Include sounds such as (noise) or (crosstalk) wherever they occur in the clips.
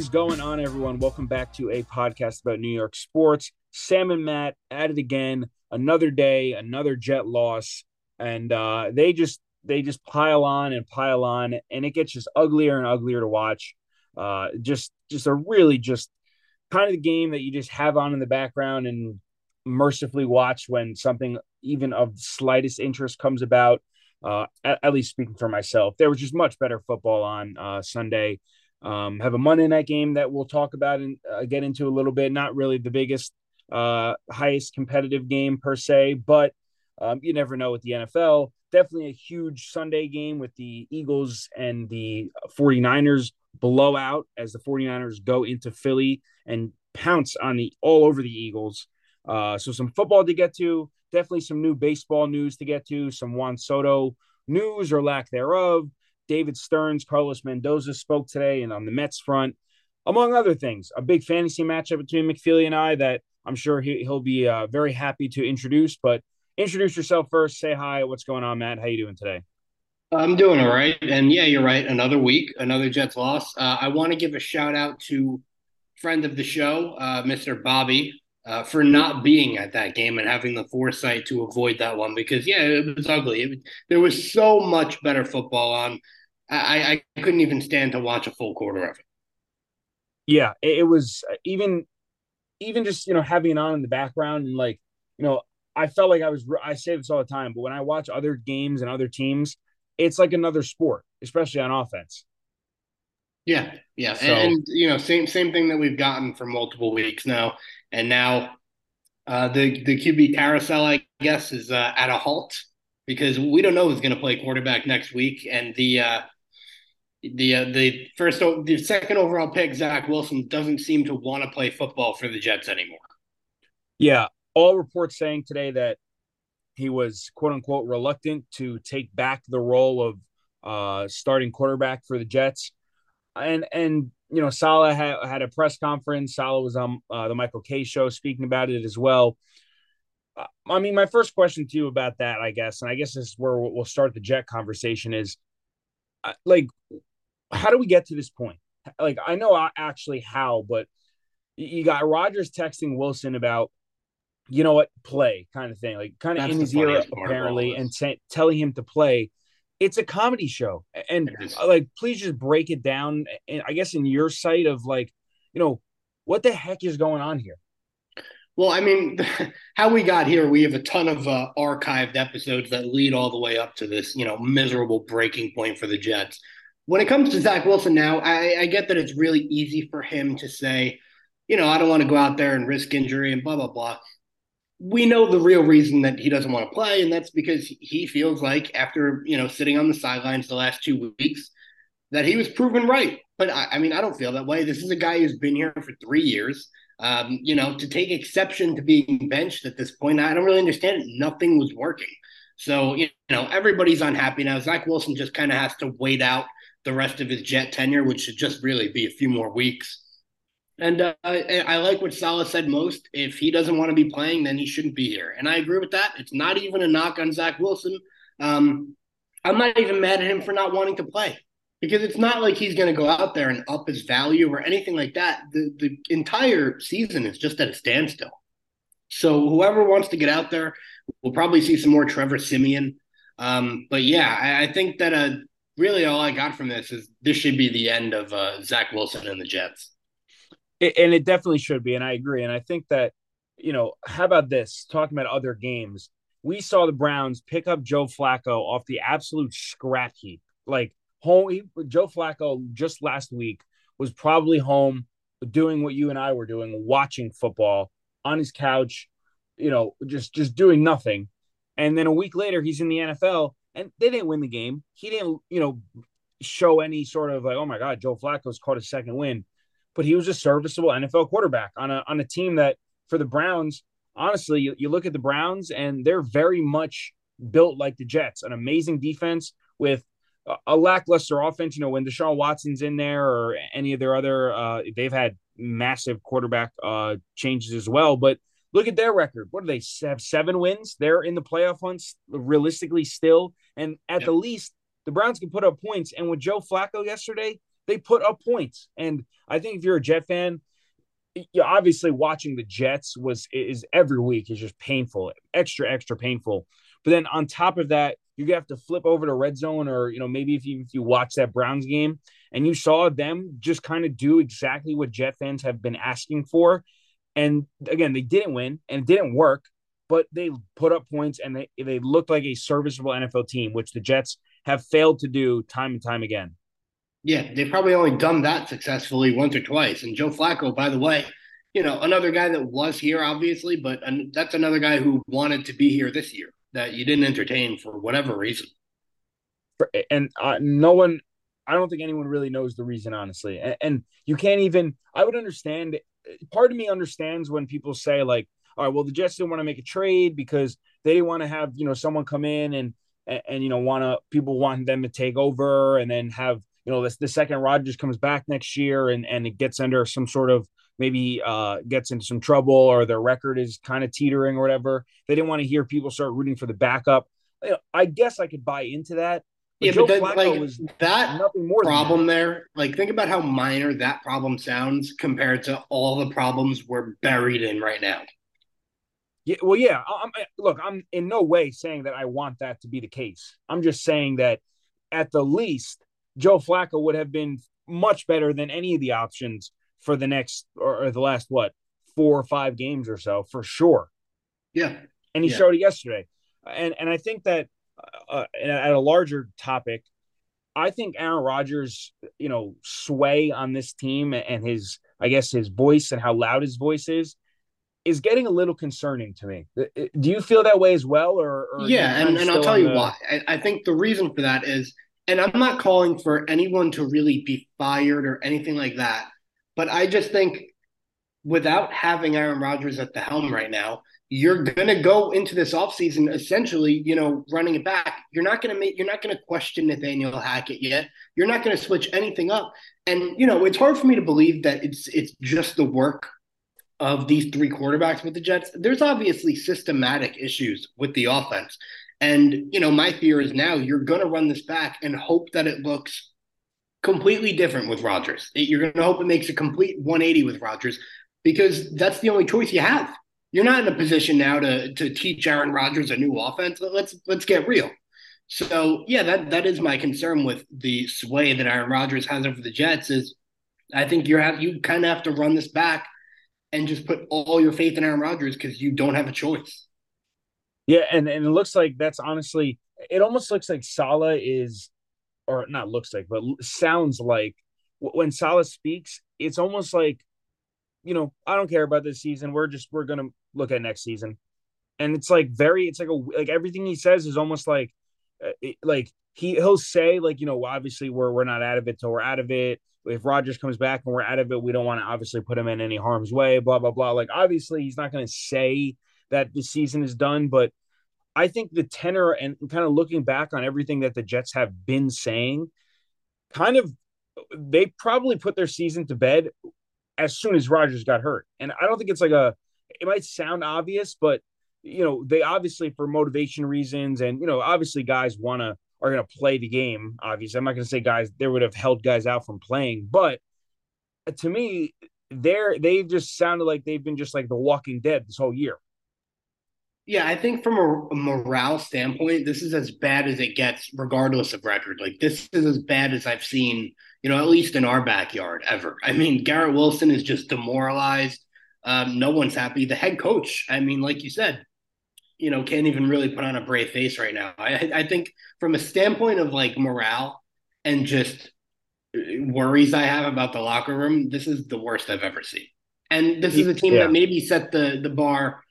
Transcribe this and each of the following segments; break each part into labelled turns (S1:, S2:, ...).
S1: Is going on, everyone? Welcome back to a podcast about New York sports. Sam and Matt at it again. Another day, another Jet loss, and uh, they just they just pile on and pile on, and it gets just uglier and uglier to watch. Uh, just just a really just kind of the game that you just have on in the background and mercifully watch when something even of slightest interest comes about. Uh, at, at, least speaking for myself, there was just much better football on uh, Sunday. Um, have a Monday night game that we'll talk about and uh, get into a little bit. Not really the biggest, uh, highest competitive game per se, but um, you never know with the NFL. Definitely a huge Sunday game with the Eagles and the 49ers blowout as the 49ers go into Philly and pounce on the all over the Eagles. Uh, so some football to get to, definitely some new baseball news to get to, some Juan Soto news or lack thereof. David Stearns, Carlos Mendoza spoke today, and on the Mets front, among other things, a big fantasy matchup between McFeely and I that I'm sure he, will be uh, very happy to introduce. But introduce yourself first. Say hi. What's going on, Matt? How you doing today?
S2: I'm doing all right, and yeah, you're right. Another week, another Jets loss. Uh, I want to give a shout out to friend of the show, uh, Mr. Bobby, uh, for not being at that game and having the foresight to avoid that one because yeah, it was ugly. It, there was so much better football on. I, I couldn't even stand to watch a full quarter of it.
S1: Yeah, it, was uh, even even just you know having it on in the background and like you know I felt like I was I say this all the time, but when I watch other games and other teams, it's like another sport, especially on offense.
S2: Yeah, yeah, so, and, and, you know, same same thing that we've gotten for multiple weeks now, and now uh, the the QB carousel, I guess, is uh, at a halt because we don't know who's going to play quarterback next week, and the uh, the uh, the first the second overall pick Zach Wilson doesn't seem to want to play football for the Jets anymore.
S1: Yeah, all reports saying today that he was quote unquote reluctant to take back the role of uh, starting quarterback for the Jets, and and you know Saleh had, had a press conference. Saleh was on uh, the Michael Kay show speaking about it as well. Uh, I mean, my first question to you about that, I guess, and I guess this is where we'll start the Jet conversation is uh, like how do we get to this point? Like, I know I actually how, but you got Rodgers texting Wilson about, you know what, play kind of thing, like kind of in his ear apparently, and t- telling him to play. It's a comedy show, and like, please just break it down. And I guess in your sight of like, you know, what the heck is going on here?
S2: Well, I mean, (laughs) how we got here, we have a ton of uh, archived episodes that lead all the way up to this, you know, miserable breaking point for the Jets when it comes to Zach Wilson now, I, I get that it's really easy for him to say, you know, I don't want to go out there and risk injury and blah, blah, blah. We know the real reason that he doesn't want to play, and that's because he feels like after, you know, sitting on the sidelines the last two weeks, that he was proven right. But I, I mean, I don't feel that way. This is a guy who's been here for three years. Um, you know, to take exception to being benched at this point, I don't really understand it. Nothing was working. So, you know, everybody's unhappy now. Zach Wilson just kind of has to wait out the rest of his Jet tenure, which should just really be a few more weeks. And uh, I, I, like what Saleh said most. If he doesn't want to be playing, then he shouldn't be here. And I agree with that. It's not even a knock on Zach Wilson. Um, I'm not even mad at him for not wanting to play because it's not like he's going to go out there and up his value or anything like that. The, the entire season is just at a standstill. So whoever wants to get out there, we'll probably see some more Trevor Siemian. Um, but yeah, I, I think that uh, really all I got from this is this should be the end of uh, Zach Wilson and the Jets.
S1: It, and it definitely should be, and I agree. And I think that you know, how about this? Talking about other games, we saw the Browns pick up Joe Flacco off the absolute scrap heap. Like home, he, Joe Flacco just last week was probably home doing what you and I were doing, watching football on his couch, you know, just just doing nothing. And then a week later, he's in the NFL and they didn't win the game. He didn't, you know, show any sort of like, oh my God, Joe Flacco's caught a second win, but he was a serviceable NFL quarterback on a on a team that for the Browns, honestly, you, you look at the Browns and they're very much built like the Jets, an amazing defense with a, a lackluster offense. You know, when Deshaun Watson's in there or any of their other, uh, they've had massive quarterback uh, changes as well, but Look at their record. What do they have? Seven wins. They're in the playoff hunts realistically still. And at yep. the least, the Browns can put up points. And with Joe Flacco yesterday, they put up points. And I think if you're a Jet fan, you obviously watching the Jets was is every week is just painful, extra extra painful. But then on top of that, you have to flip over to red zone, or you know maybe if you if you watch that Browns game and you saw them just kind of do exactly what Jet fans have been asking for, and again they didn't win and it didn't work, but they put up points and they they looked like a serviceable NFL team, which the Jets have failed to do time and time again.
S2: Yeah, they've probably only done that successfully once or twice. And Joe Flacco, by the way, you know, another guy that was here, obviously, but that's another guy who wanted to be here this year that you didn't entertain for whatever reason.
S1: And uh, no one, I don't think anyone really knows the reason, honestly. And, and you can't even, I would understand, part of me understands when people say, like, all right, well, the Jets didn't want to make a trade because they didn't want to have, you know, someone come in and, and, and you know, want to, people want them to take over and then have, you know, this, the second Rodgers comes back next year and, and it gets under some sort of maybe uh, gets into some trouble or their record is kind of teetering or whatever. They didn't want to hear people start rooting for the backup. You know, I guess I could buy into that.
S2: But yeah, Joe but that, like was that nothing more problem there. Like, think about how minor that problem sounds compared to all the problems we're buried in right now.
S1: Yeah, well, yeah. I'm, look, I'm in no way saying that I want that to be the case. I'm just saying that at the least, Joe Flacco would have been much better than any of the options for the next or, or the last what four or five games or so for sure.
S2: Yeah,
S1: and he
S2: yeah.
S1: showed it yesterday, and and I think that uh, at a larger topic, I think Aaron Rodgers, you know, sway on this team and his, I guess, his voice and how loud his voice is, is getting a little concerning to me. Uh, uh, do you feel that way as well, or, or
S2: yeah? And, and I'll tell you the... why. I, I think the reason for that is, and I'm not calling for anyone to really be fired or anything like that. But I just think without having Aaron Rodgers at the helm right now, you're going to go into this offseason essentially, you know, running it back. You're not going to make, you're not going to question Nathaniel Hackett yet. You're not going to switch anything up. And, you know, it's hard for me to believe that it's, it's just the work of these three quarterbacks with the Jets. There's obviously systematic issues with the offense. And, you know, my fear is now you're going to run this back and hope that it looks completely different with Rodgers. You're going to hope it makes a complete 180 with Rodgers because that's the only choice you have. You're not in a position now to to teach Aaron Rodgers a new offense. Let's let's get real. So yeah, that that is my concern with the sway that Aaron Rodgers has over the Jets. Is I think you have you kind of have to run this back and just put all your faith in Aaron Rodgers because you don't have a choice.
S1: Yeah, and and it looks like that's honestly, it almost looks like Saleh is or not looks like, but sounds like when Saleh speaks, it's almost like, you know, I don't care about this season. We're just we're gonna look at next season, and it's like very, it's like a like everything he says is almost like, uh, it, like he he'll say like you know obviously we're we're not out of it till we're out of it. If Rodgers comes back and we're out of it, we don't want to obviously put him in any harm's way. Blah blah blah. Like obviously he's not going to say that the season is done, but I think the tenor and kind of looking back on everything that the Jets have been saying, kind of they probably put their season to bed as soon as Rodgers got hurt. And I don't think it's like a it might sound obvious, but you know, they obviously for motivation reasons and you know, obviously guys want to are to play the game. Obviously, I'm not to say guys they would have held guys out from playing, but to me, they're they've just sounded like they've been just like the Walking Dead this whole year.
S2: Yeah, I think from a, morale standpoint, this is as bad as it gets, regardless of record. Like this is as bad as I've seen, you know, at least in our backyard ever. I mean, Garrett Wilson is just demoralized. Um, no one's happy. The head coach, I mean, like you said, you know, can't even really put on a brave face right now. I, I think from a standpoint of like morale and just worries I have about the locker room, this is the worst I've ever seen. And this is a team yeah. that maybe set the the bar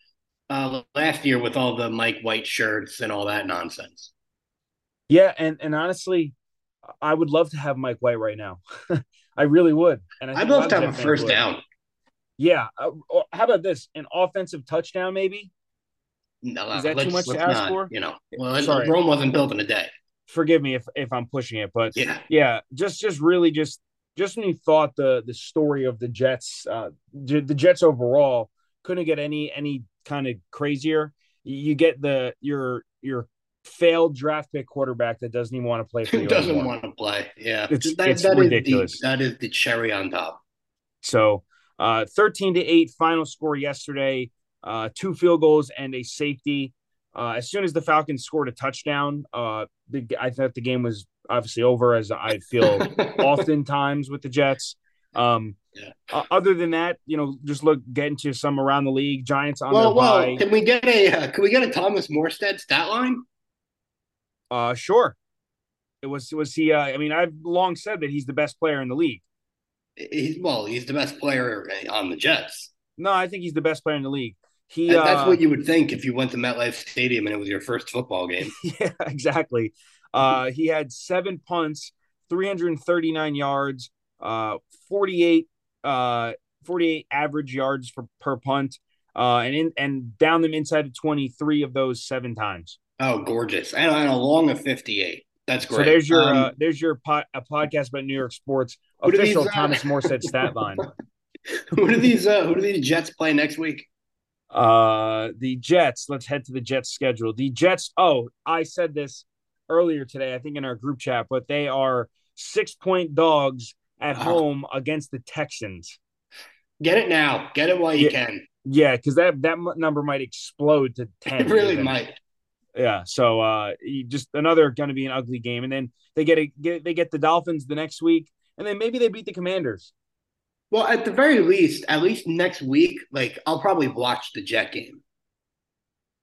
S2: uh, last year with all the Mike White shirts and all that nonsense.
S1: Yeah, and and honestly, I would love to have Mike White right now. (laughs) I really would. And
S2: I would love to have a first would. down.
S1: Yeah. Uh, how about this? An offensive touchdown, maybe?
S2: No, is that too much to ask not, for? You know, well, Sorry. Rome wasn't built in a day.
S1: Forgive me if if I'm pushing it, but
S2: yeah,
S1: yeah, just just really just just when you thought the the story of the Jets, uh, the Jets overall couldn't get any any kind of crazier. You get the your your failed draft pick quarterback that doesn't even want to play for you.
S2: doesn't want to play. Yeah,
S1: It's-
S2: that,
S1: it's
S2: that is
S1: ridiculous.
S2: the, that is the cherry on top.
S1: So, uh, 13 to 8 final score yesterday, uh, two field goals and a safety. Uh, as soon as the Falcons scored a touchdown, uh, the, I thought the game was obviously over, as I feel (laughs) oftentimes with the Jets. Um,
S2: Yeah.
S1: uh, other than that, you know, just look get into some around the league. Giants on
S2: well,
S1: their
S2: well,
S1: bye.
S2: can we get a uh, can we get a Thomas Morstead stat line?
S1: Uh, sure. It was was he? Uh, I mean, I've long said that he's the best player in the league.
S2: He's well, he's the best player on the Jets.
S1: No, I think he's the best player in the league. He
S2: That- That's
S1: uh,
S2: what you would think if you went to MetLife Stadium and it was your first football game. (laughs)
S1: Yeah, exactly. Uh, he had seven punts, 339 yards, uh, 48, uh, 48 average yards for per punt, uh, and in, and down them inside of 23 of those seven times.
S2: Oh, gorgeous! And, and along of fifty-eight. That's great.
S1: So there's your
S2: Um,
S1: uh, there's your po- a podcast about New York sports
S2: do these,
S1: official
S2: uh,
S1: Thomas Morstead (laughs) stat line.
S2: who do these uh, who do these Jets play next week?
S1: Uh, the Jets. Let's head to the Jets schedule. The Jets. Oh, I said this earlier today. I think in our group chat, but they are six point dogs at home against the Texans.
S2: Get it now. Get it while you
S1: Yeah.
S2: can.
S1: Yeah, because that that number might explode to (laughs) ten.
S2: It really
S1: even.
S2: might.
S1: Yeah. So uh, you just another going to be an ugly game, and then they get a get they get the Dolphins the next week, and then maybe they beat the Commanders.
S2: Well, at the very least, at least next week, like I'll probably watch the Jet game.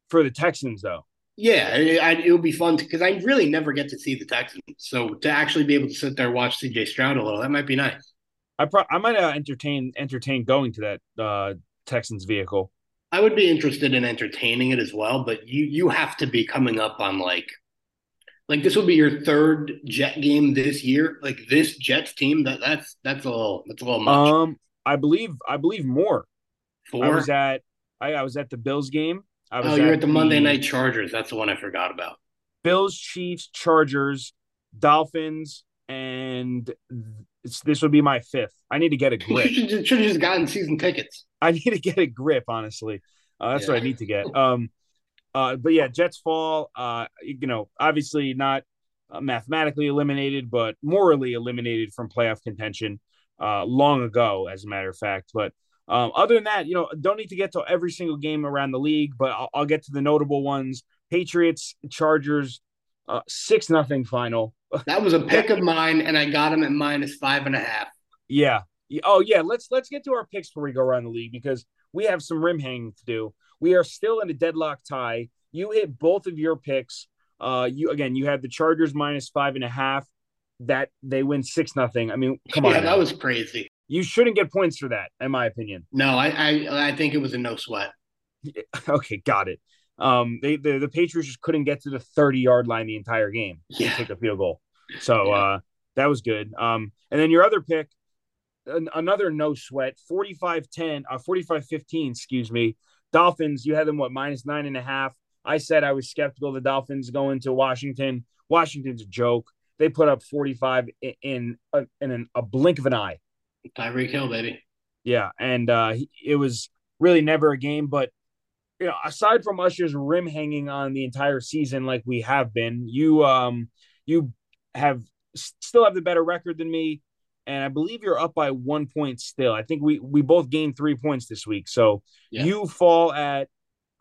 S1: For the Texans, though,
S2: Yeah, it would be fun because I really never get to see the Texans. So to actually be able to sit there and watch CJ Stroud a little, that might be nice.
S1: I pro- I might uh, entertain entertain going to that uh, Texans vehicle.
S2: I would be interested in entertaining it as well, but you you have to be coming up on like like this will be your third Jet game this year. Like this Jets team, that that's that's a little that's a little much.
S1: Um, I believe I believe more. I
S2: Four.
S1: was at I, I was at the Bills game. I was
S2: Oh, you're at the Monday Night Chargers. That's the one I forgot about.
S1: Bills, Chiefs, Chargers, Dolphins, and it's, this would be my fifth. I need to get a (laughs) grip.
S2: should, should have just gotten season tickets.
S1: I need to get a grip, honestly. Uh, that's what I need to get. Um, uh, but yeah, Jets fall. Uh, you know, obviously not uh, mathematically eliminated, but morally eliminated from playoff contention uh, long ago, as a matter of fact. But um, other than that, you know, don't need to get to every single game around the league, but I'll, I'll get to the notable ones: Patriots, Chargers, uh, six nothing final. (laughs)
S2: That was a pick of mine, and I got him at minus five and a half.
S1: Yeah. Yeah. Oh yeah. Let's let's get to our picks before we go around the league because we have some rim hanging to do. We are still in a deadlock tie. You hit both of your picks. Uh, you again. You had the Chargers minus five and a half. That they win six nothing. I mean, come on.
S2: yeah, that was crazy.
S1: you shouldn't get points for that, in my opinion.
S2: No, I, I I think it was a no sweat. (laughs)
S1: okay, got it. Um, they the, the Patriots just couldn't get to the thirty yard line the entire game. to
S2: Yeah.
S1: take a field goal. So
S2: Yeah.
S1: uh, that was good. Um, and then your other pick, an, another no sweat, 45 10, uh, 45 15, excuse me. Dolphins, you had them what, minus nine and a half. I said I was skeptical of the Dolphins going to Washington. Washington's a joke. They put up 45 in, in, a, in an, a blink of an eye.
S2: Tyreek Hill, baby.
S1: Yeah. And uh, it was really never a game. But, you know, aside from us just rim hanging on the entire season like we have been, you, um, you have still have the better record than me. And I believe you're up by one point still. I think we we both gained three points this week. So
S2: Yeah.
S1: you fall at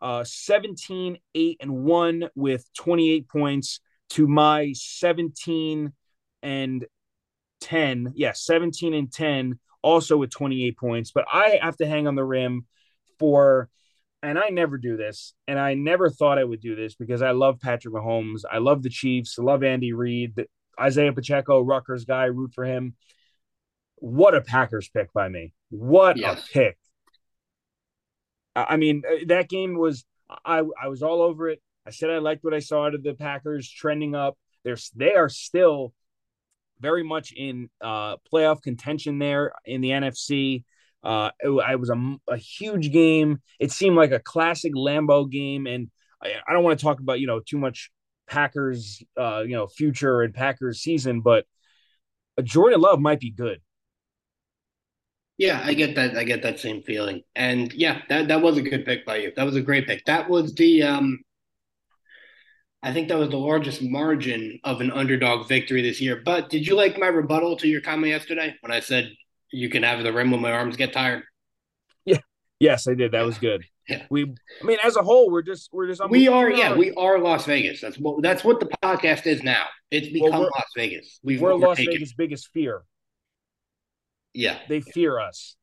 S1: uh 17, 8, and 1 with 28 points to my 17 and 10. Yeah, 17 and 10, also with 28 points. But I have to hang on the rim for and I never do this, and I never thought I would do this because I love Patrick Mahomes. I love the Chiefs. I love Andy Reid. Isaiah Pacheco, Rutgers guy, root for him. What a Packers pick by me. What
S2: Yes.
S1: a pick. I mean, uh, that game was I I was all over it. I said I liked what I saw out of the Packers trending up. They're they are still very much in uh playoff contention there in the NFC. Uh, it, it was a, a huge game. It seemed like a classic Lambeau game, and I, I don't want to talk about you know too much Packers, uh, you know, future and Packers season, but a Jordan Love might be good.
S2: Yeah, I get that. I get that same feeling. And yeah, that, that was a good pick by you. That was a great pick. That was the um I think that was the largest margin of an underdog victory this year. But did you like my rebuttal to your comment yesterday when I said you can have the rim when my arms get tired?
S1: Yeah. Yes, I did. That was good.
S2: Yeah.
S1: We, I mean, as a whole, we're just we're just
S2: we are yeah we are Las Vegas. That's what that's what the podcast is now. It's become well, Las Vegas.
S1: We've we're Las Vegas' biggest fear.
S2: Yeah,
S1: they fear us.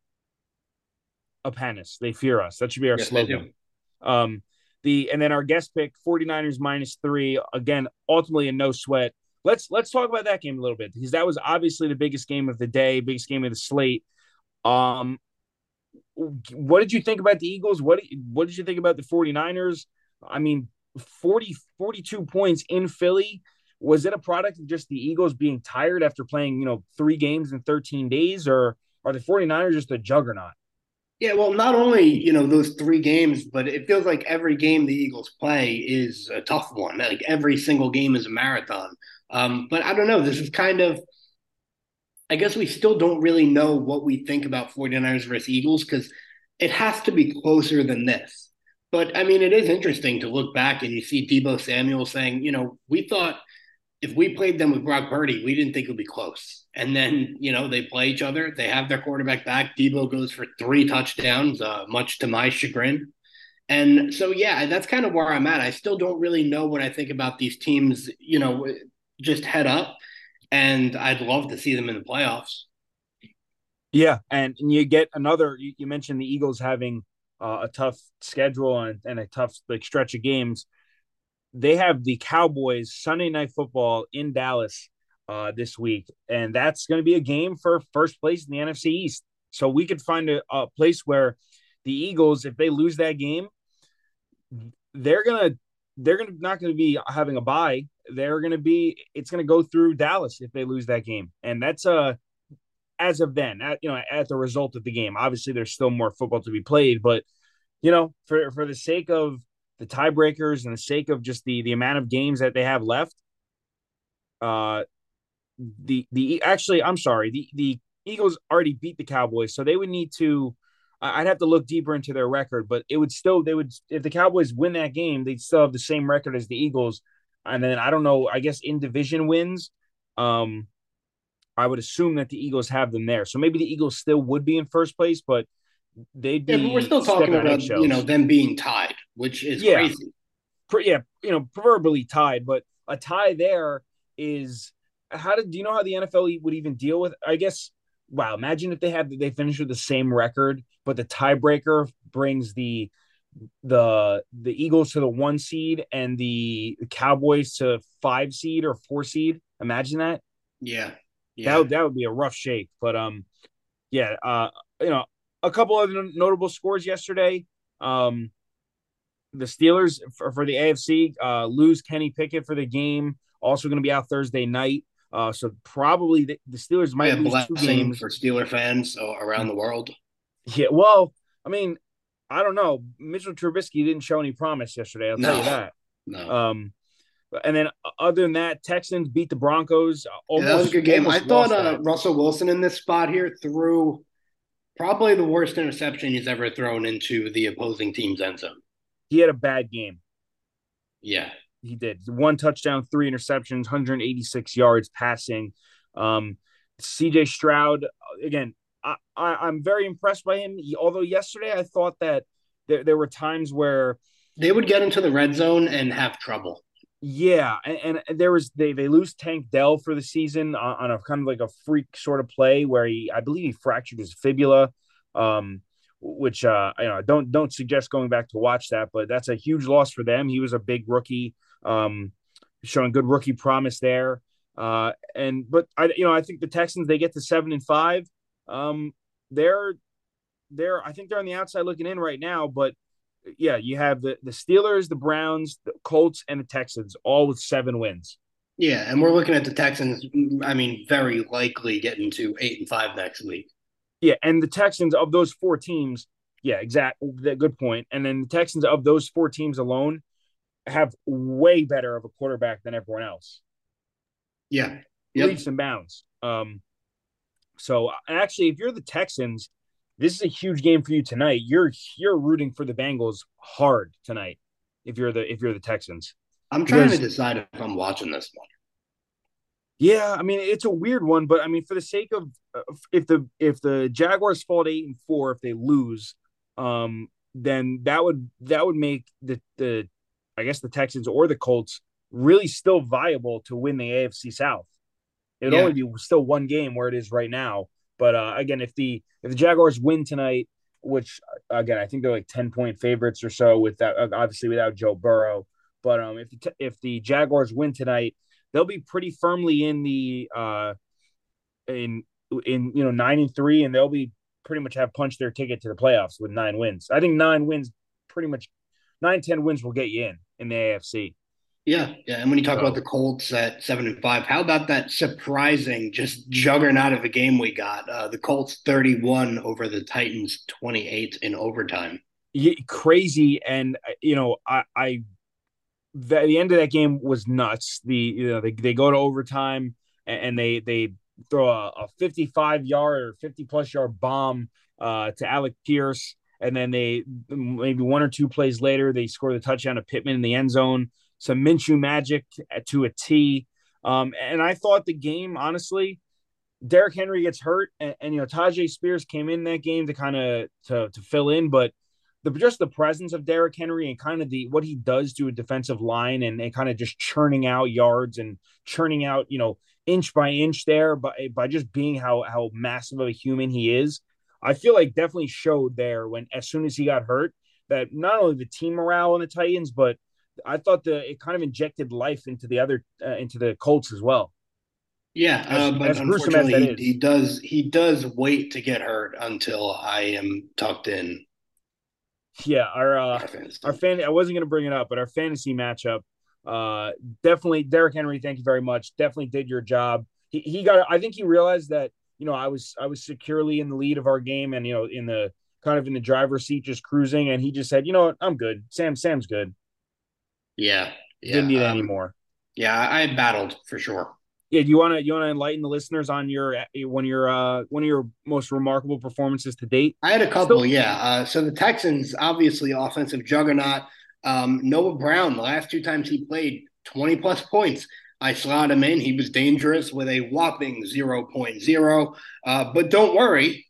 S1: Apanis, they fear us. That should be our yes, slogan. Um, the and then our guest pick 49ers minus three again ultimately a no sweat let's let's talk about that game a little bit because that was obviously the biggest game of the day biggest game of the slate um what did you think about the Eagles? What what did you think about the 49ers? I mean, 40 42 points in Philly. Was it a product of just the Eagles being tired after playing, you know, three games in 13 days, or are the 49ers just a juggernaut?
S2: Yeah, well, not only, you know, those three games, but it feels like every game the Eagles play is a tough one. Like every single game is a marathon. Um, but I don't know. This is kind of I guess we still don't really know what we think about 49ers versus Eagles because it has to be closer than this. But I mean, it is interesting to look back and you see Deebo Samuel saying, you know, we thought if we played them with Brock Purdy, we didn't think it would be close. And then, you know, they play each other. They have their quarterback back. Deebo goes for three touchdowns, uh, much to my chagrin. And so, yeah, that's kind of where I'm at. I still don't really know what I think about these teams, you know, just head up and I'd love to see them in the playoffs.
S1: Yeah, and, and you get another. You, you mentioned the Eagles having uh, a tough schedule and, and a tough like stretch of games. They have the Cowboys Sunday Night Football in Dallas uh, this week, and that's going to be a game for first place in the NFC East. So we could find a, a place where the Eagles, if they lose that game, they're gonna they're gonna not to be having a bye they're to be it's to go through Dallas if they lose that game, and that's uh as of then, at, you know, at the result of the game. Obviously, there's still more football to be played, but you know, for for the sake of the tiebreakers and the sake of just the the amount of games that they have left, uh, the the actually, I'm sorry, the the Eagles already beat the Cowboys, so they would need to. I'd have to look deeper into their record, but it would still they would if the Cowboys win that game, they'd still have the same record as the Eagles, and then I don't know, I guess in division wins, um, I would assume that the Eagles have them there. So maybe the Eagles still would be in first place, but they'd be.
S2: Yeah, but we're still talking about you know them being tied, which is yeah. crazy.
S1: yeah, you know, proverbially tied, but a tie there is how did do you know how the NFL would even deal with? I guess. Wow, imagine if they had they finished with the same record, but the tiebreaker brings the the the Eagles to the one seed and the Cowboys to five seed or four seed. Imagine that.
S2: Yeah.
S1: Yeah. That would, that would be a rough shake. But um yeah, uh you know, a couple of notable scores yesterday. Um the Steelers for, for the AFC uh lose Kenny Pickett for the game. Also going to be out Thursday night. Uh, so probably the, the Steelers might lose two games
S2: for Steeler fans around the world.
S1: Yeah, well, I mean, I don't know. Mitchell Trubisky didn't show any promise yesterday. I'll no, tell you that.
S2: No.
S1: Um, and then other than that, Texans beat the Broncos.
S2: Almost, yeah, that was a good game. I thought uh, Russell Wilson in this spot here threw probably the worst interception he's ever thrown into the opposing team's end zone.
S1: He had a bad game.
S2: Yeah,
S1: he did. One touchdown, three interceptions, 186 yards passing. Um, CJ Stroud again I, I am very impressed by him. He, although yesterday I thought that there, there were times where
S2: they would get into the red zone and have trouble.
S1: Yeah, and, and, there was they they lose Tank Dell for the season on, on, a kind of like a freak sort of play where he I believe he fractured his fibula, um, which uh you know I don't don't suggest going back to watch that, but that's a huge loss for them. He was a big rookie, um, showing good rookie promise there. Uh, and but I you know I think the Texans they get to seven and five. Um, they're they're I think they're on the outside looking in right now, but yeah, you have the the Steelers, the Browns, the Colts, and the Texans all with seven wins.
S2: Yeah, and we're looking at the Texans. I mean, very likely getting to eight and five next week.
S1: Yeah, and the Texans of those four teams, yeah, exactly. Good point. And then the Texans of those four teams alone have way better of a quarterback than everyone else.
S2: Yeah,
S1: yep. leaps and bounds. Um, so actually, if you're the Texans, this is a huge game for you tonight. You're you're rooting for the Bengals hard tonight. If you're the if you're the Texans,
S2: I'm trying because, to decide if I'm watching this one.
S1: Yeah, I mean it's a weird one, but I mean for the sake of if the if the Jaguars fall to eight and four, if they lose, um, then that would that would make the the I guess the Texans or the Colts really still viable to win the AFC South. It would yeah. only be still one game where it is right now. But uh, again, if the if the Jaguars win tonight, which again I think they're like ten point favorites or so, with that obviously without Joe Burrow. But um, if the, if the Jaguars win tonight, they'll be pretty firmly in the uh, in in you know nine and three, and they'll be pretty much have punched their ticket to the playoffs with nine wins. I think nine wins, pretty much nine ten wins will get you in in the AFC.
S2: Yeah, yeah. And when you talk so, about the Colts at seven and five, how about that surprising, just juggernaut of a game we got? Uh, the Colts thirty-one over the Titans twenty-eight in overtime.
S1: Yeah, crazy, and uh, you know, I, I the, the end of that game was nuts. The you know they, they go to overtime and, and they they throw a, a 55 yard or 50 plus yard bomb uh, to Alec Pierce, and then they maybe one or two plays later they score the touchdown to Pittman in the end zone. Some Minshew magic to a T. Um, and I thought the game, honestly, Derrick Henry gets hurt, and, and you know Tyjae Spears came in that game to kind of to to fill in, but the just the presence of Derrick Henry and kind of the what he does to a defensive line and, and kind of just churning out yards and churning out, you know, inch by inch there by by just being how how massive of a human he is. I feel like definitely showed there when as soon as he got hurt that not only the team morale on the Titans, but I thought the it kind of injected life into the other uh, into the Colts as well.
S2: Yeah, uh, but as unfortunately, he, he, does he does wait to get hurt until I am tucked in
S1: yeah, our uh, our fan. I wasn't going to bring it up, but our fantasy matchup. Uh, definitely, Derrick Henry. Thank you very much. Definitely did your job. He he got. I think he realized that you know I was I was securely in the lead of our game, and you know in the kind of in the driver's seat, just cruising, and he just said, you know what, I'm good. Sam Sam's good.
S2: Yeah,
S1: yeah. Didn't need um, any more.
S2: Yeah, I battled for sure
S1: yeah, do you want to you want to enlighten the listeners on your one of your uh, one of your most remarkable performances to date?
S2: I had a couple, Still- yeah. Uh, so the Texans, obviously, offensive juggernaut. Um, Noah Brown, the last two times he played, twenty plus points. I slot him in. He was dangerous with a whopping 0.0. Uh, but don't worry,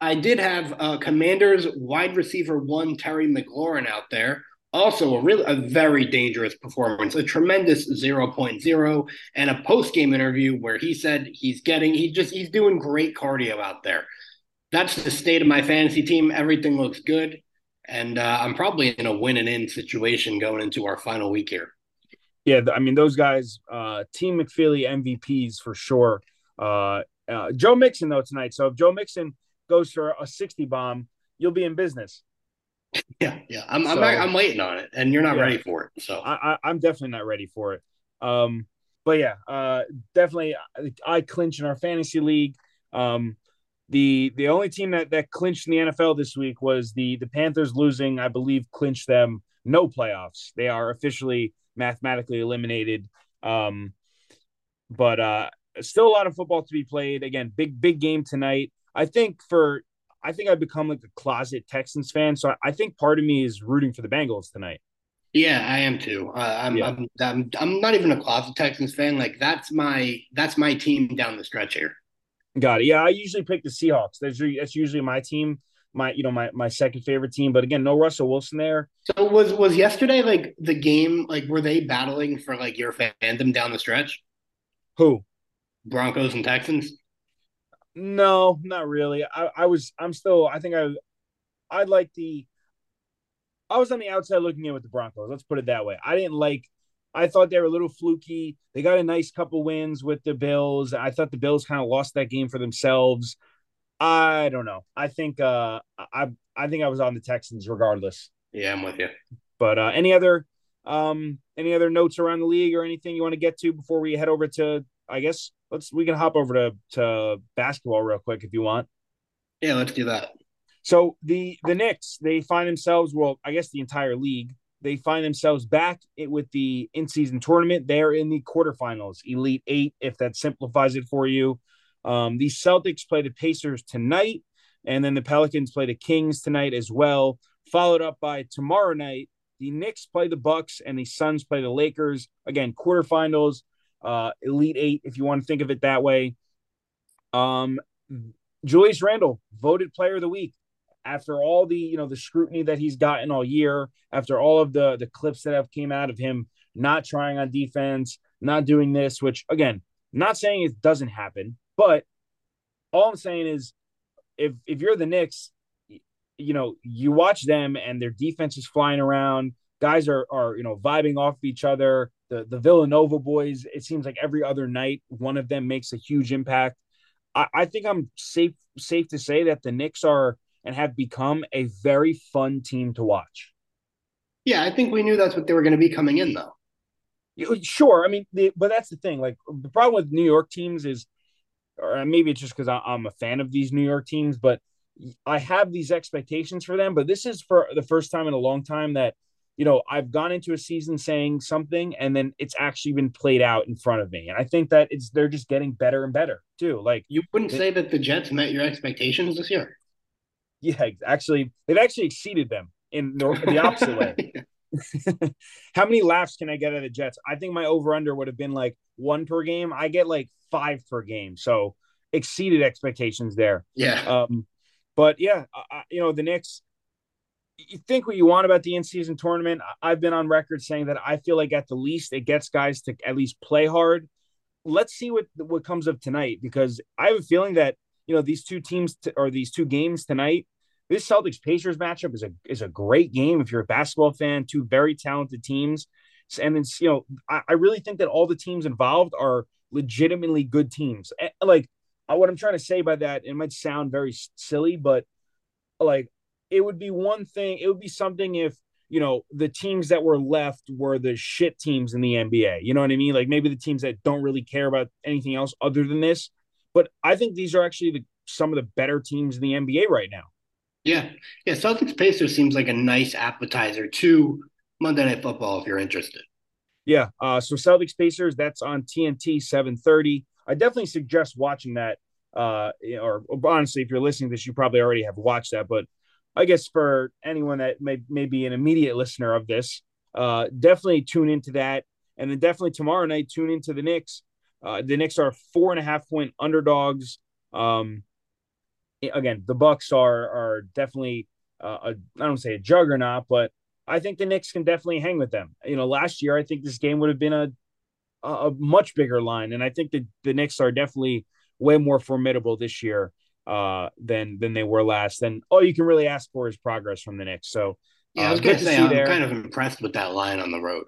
S2: I did have uh, Commanders wide receiver one Terry McLaurin out there. Also a really a very dangerous performance a tremendous 0.0 and a post-game interview where he said he's getting he just he's doing great cardio out there. That's the state of my fantasy team. Everything looks good. And uh, i'm probably in a win and in situation going into our final week here
S1: yeah i mean those guys uh team mcphilly mvps for sure uh, uh joe mixon though tonight so if joe mixon goes for a 60 bomb you'll be in business
S2: yeah, yeah. I'm so, I'm, I'm waiting on it, and you're not yeah, ready for it. So
S1: I, I am definitely not ready for it. Um, but yeah, uh, definitely I clinch in our fantasy league. Um, the the only team that that clinched in the NFL this week was the the Panthers losing. I believe clinched them no playoffs. They are officially mathematically eliminated. Um, but uh, still a lot of football to be played. Again, big big game tonight. I think for I think I've become like a closet Texans fan. So I think part of me is rooting for the Bengals tonight.
S2: Yeah, I am too. Uh, I'm, yeah. I'm, I'm, I'm not even a closet Texans fan. Like that's my that's my team down the stretch here.
S1: Got it. Yeah, I usually pick the Seahawks. That's that's usually my team. My you know my my second favorite team. But again, no Russell Wilson there.
S2: So was was yesterday like the game? Like were they battling for like your fandom down the stretch?
S1: Who?
S2: Broncos and Texans.
S1: No, not really. I, I was I'm still I think I I like the I was on the outside looking in with the Broncos. Let's put it that way. I didn't like I thought they were a little fluky. They got a nice couple wins with the Bills. I thought the Bills kind of lost that game for themselves. I don't know. I think uh I I think I was on the Texans regardless.
S2: Yeah, I'm with you.
S1: But uh any other um any other notes around the league or anything you want to get to before we head over to I guess let's we can hop over to to basketball real quick if you want.
S2: Yeah, let's do that.
S1: So the the Knicks they find themselves well, I guess the entire league they find themselves back with the in season tournament. They're in the quarterfinals, Elite Eight, if that simplifies it for you. Um, the Celtics play the Pacers tonight, and then the Pelicans play the Kings tonight as well. Followed up by tomorrow night, the Knicks play the Bucks and the Suns play the Lakers. Again, quarterfinals, uh, Elite Eight, if you want to think of it that way. Um, Julius Randle voted Player of the Week after all the you know the scrutiny that he's gotten all year, after all of the the clips that have came out of him not trying on defense, not doing this. Which again, not saying it doesn't happen, but all I'm saying is if if you're the Knicks, you know, you watch them and their defense is flying around. Guys are are you know vibing off each other. The the Villanova boys. It seems like every other night one of them makes a huge impact. I, I think I'm safe safe to say that the Knicks are and have become a very fun team to watch.
S2: Yeah, I think we knew that's what they were going to be coming in, though.
S1: Sure, I mean, the, but that's the thing. Like the problem with New York teams is, or uh, maybe it's just because I'm a fan of these New York teams, but I have these expectations for them. But this is for the first time in a long time that you know I've gone into a season saying something, and then it's actually been played out in front of me. And I think that it's they're just getting better and better too. Like
S2: you wouldn't say that the Jets met your expectations this year. (laughs)
S1: Yeah, actually, they've actually exceeded them in the opposite way. (laughs) (laughs) How many laughs can I get at the Jets? I think my over under would have been like one per game. I get like five per game, so exceeded expectations there.
S2: Yeah.
S1: Um, but yeah, I, you know the Knicks. You think what you want about the in-season tournament. I've been on record saying that I feel like at the least it gets guys to at least play hard. Let's see what what comes of tonight because I have a feeling that you know these two teams t- or these two games tonight this Celtics Pacers matchup is a is a great game if you're a basketball fan. Two very talented teams, and then you know I, I really think that all the teams involved are legitimately good teams. Like uh, what I'm trying to say by that, it might sound very silly, but like it would be one thing. It would be something if you know the teams that were left were the shit teams in the NBA. You know what I mean? Like maybe the teams that don't really care about anything else other than this. But I think these are actually the, some of the better teams in the NBA right now.
S2: Yeah. Yeah. Celtics Pacers seems like a nice appetizer to Monday Night Football if you're interested.
S1: Yeah. Uh, so Celtics Pacers, that's on TNT 730. I definitely suggest watching that. Uh, or, honestly, if you're listening to this, you probably already have watched that. But I guess for anyone that may, may be an immediate listener of this, uh, definitely tune into that. And then definitely tomorrow night, tune into the Knicks. Uh, the Knicks are four and a half point underdogs. Um, again, the Bucks are are definitely uh, a I don't say a juggernaut, but I think the Knicks can definitely hang with them. You know, last year I think this game would have been a a much bigger line, and I think that the Knicks are definitely way more formidable this year uh, than than they were last. And all you can really ask for is progress from the Knicks. So
S2: yeah, I was uh, going to say I'm there. kind of impressed with that line on the road.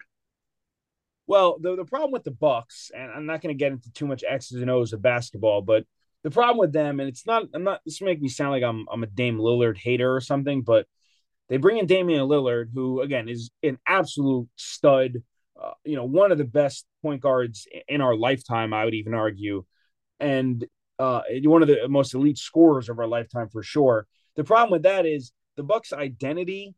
S1: Well, the the problem with the Bucks, and I'm not going to get into too much X's and O's of basketball, but the problem with them, and it's not, I'm not, this make me sound like I'm, I'm a Dame Lillard hater or something, but they bring in Damian Lillard, who again is an absolute stud, uh, you know, one of the best point guards in our lifetime, I would even argue, and uh, one of the most elite scorers of our lifetime for sure. The problem with that is the Bucks' identity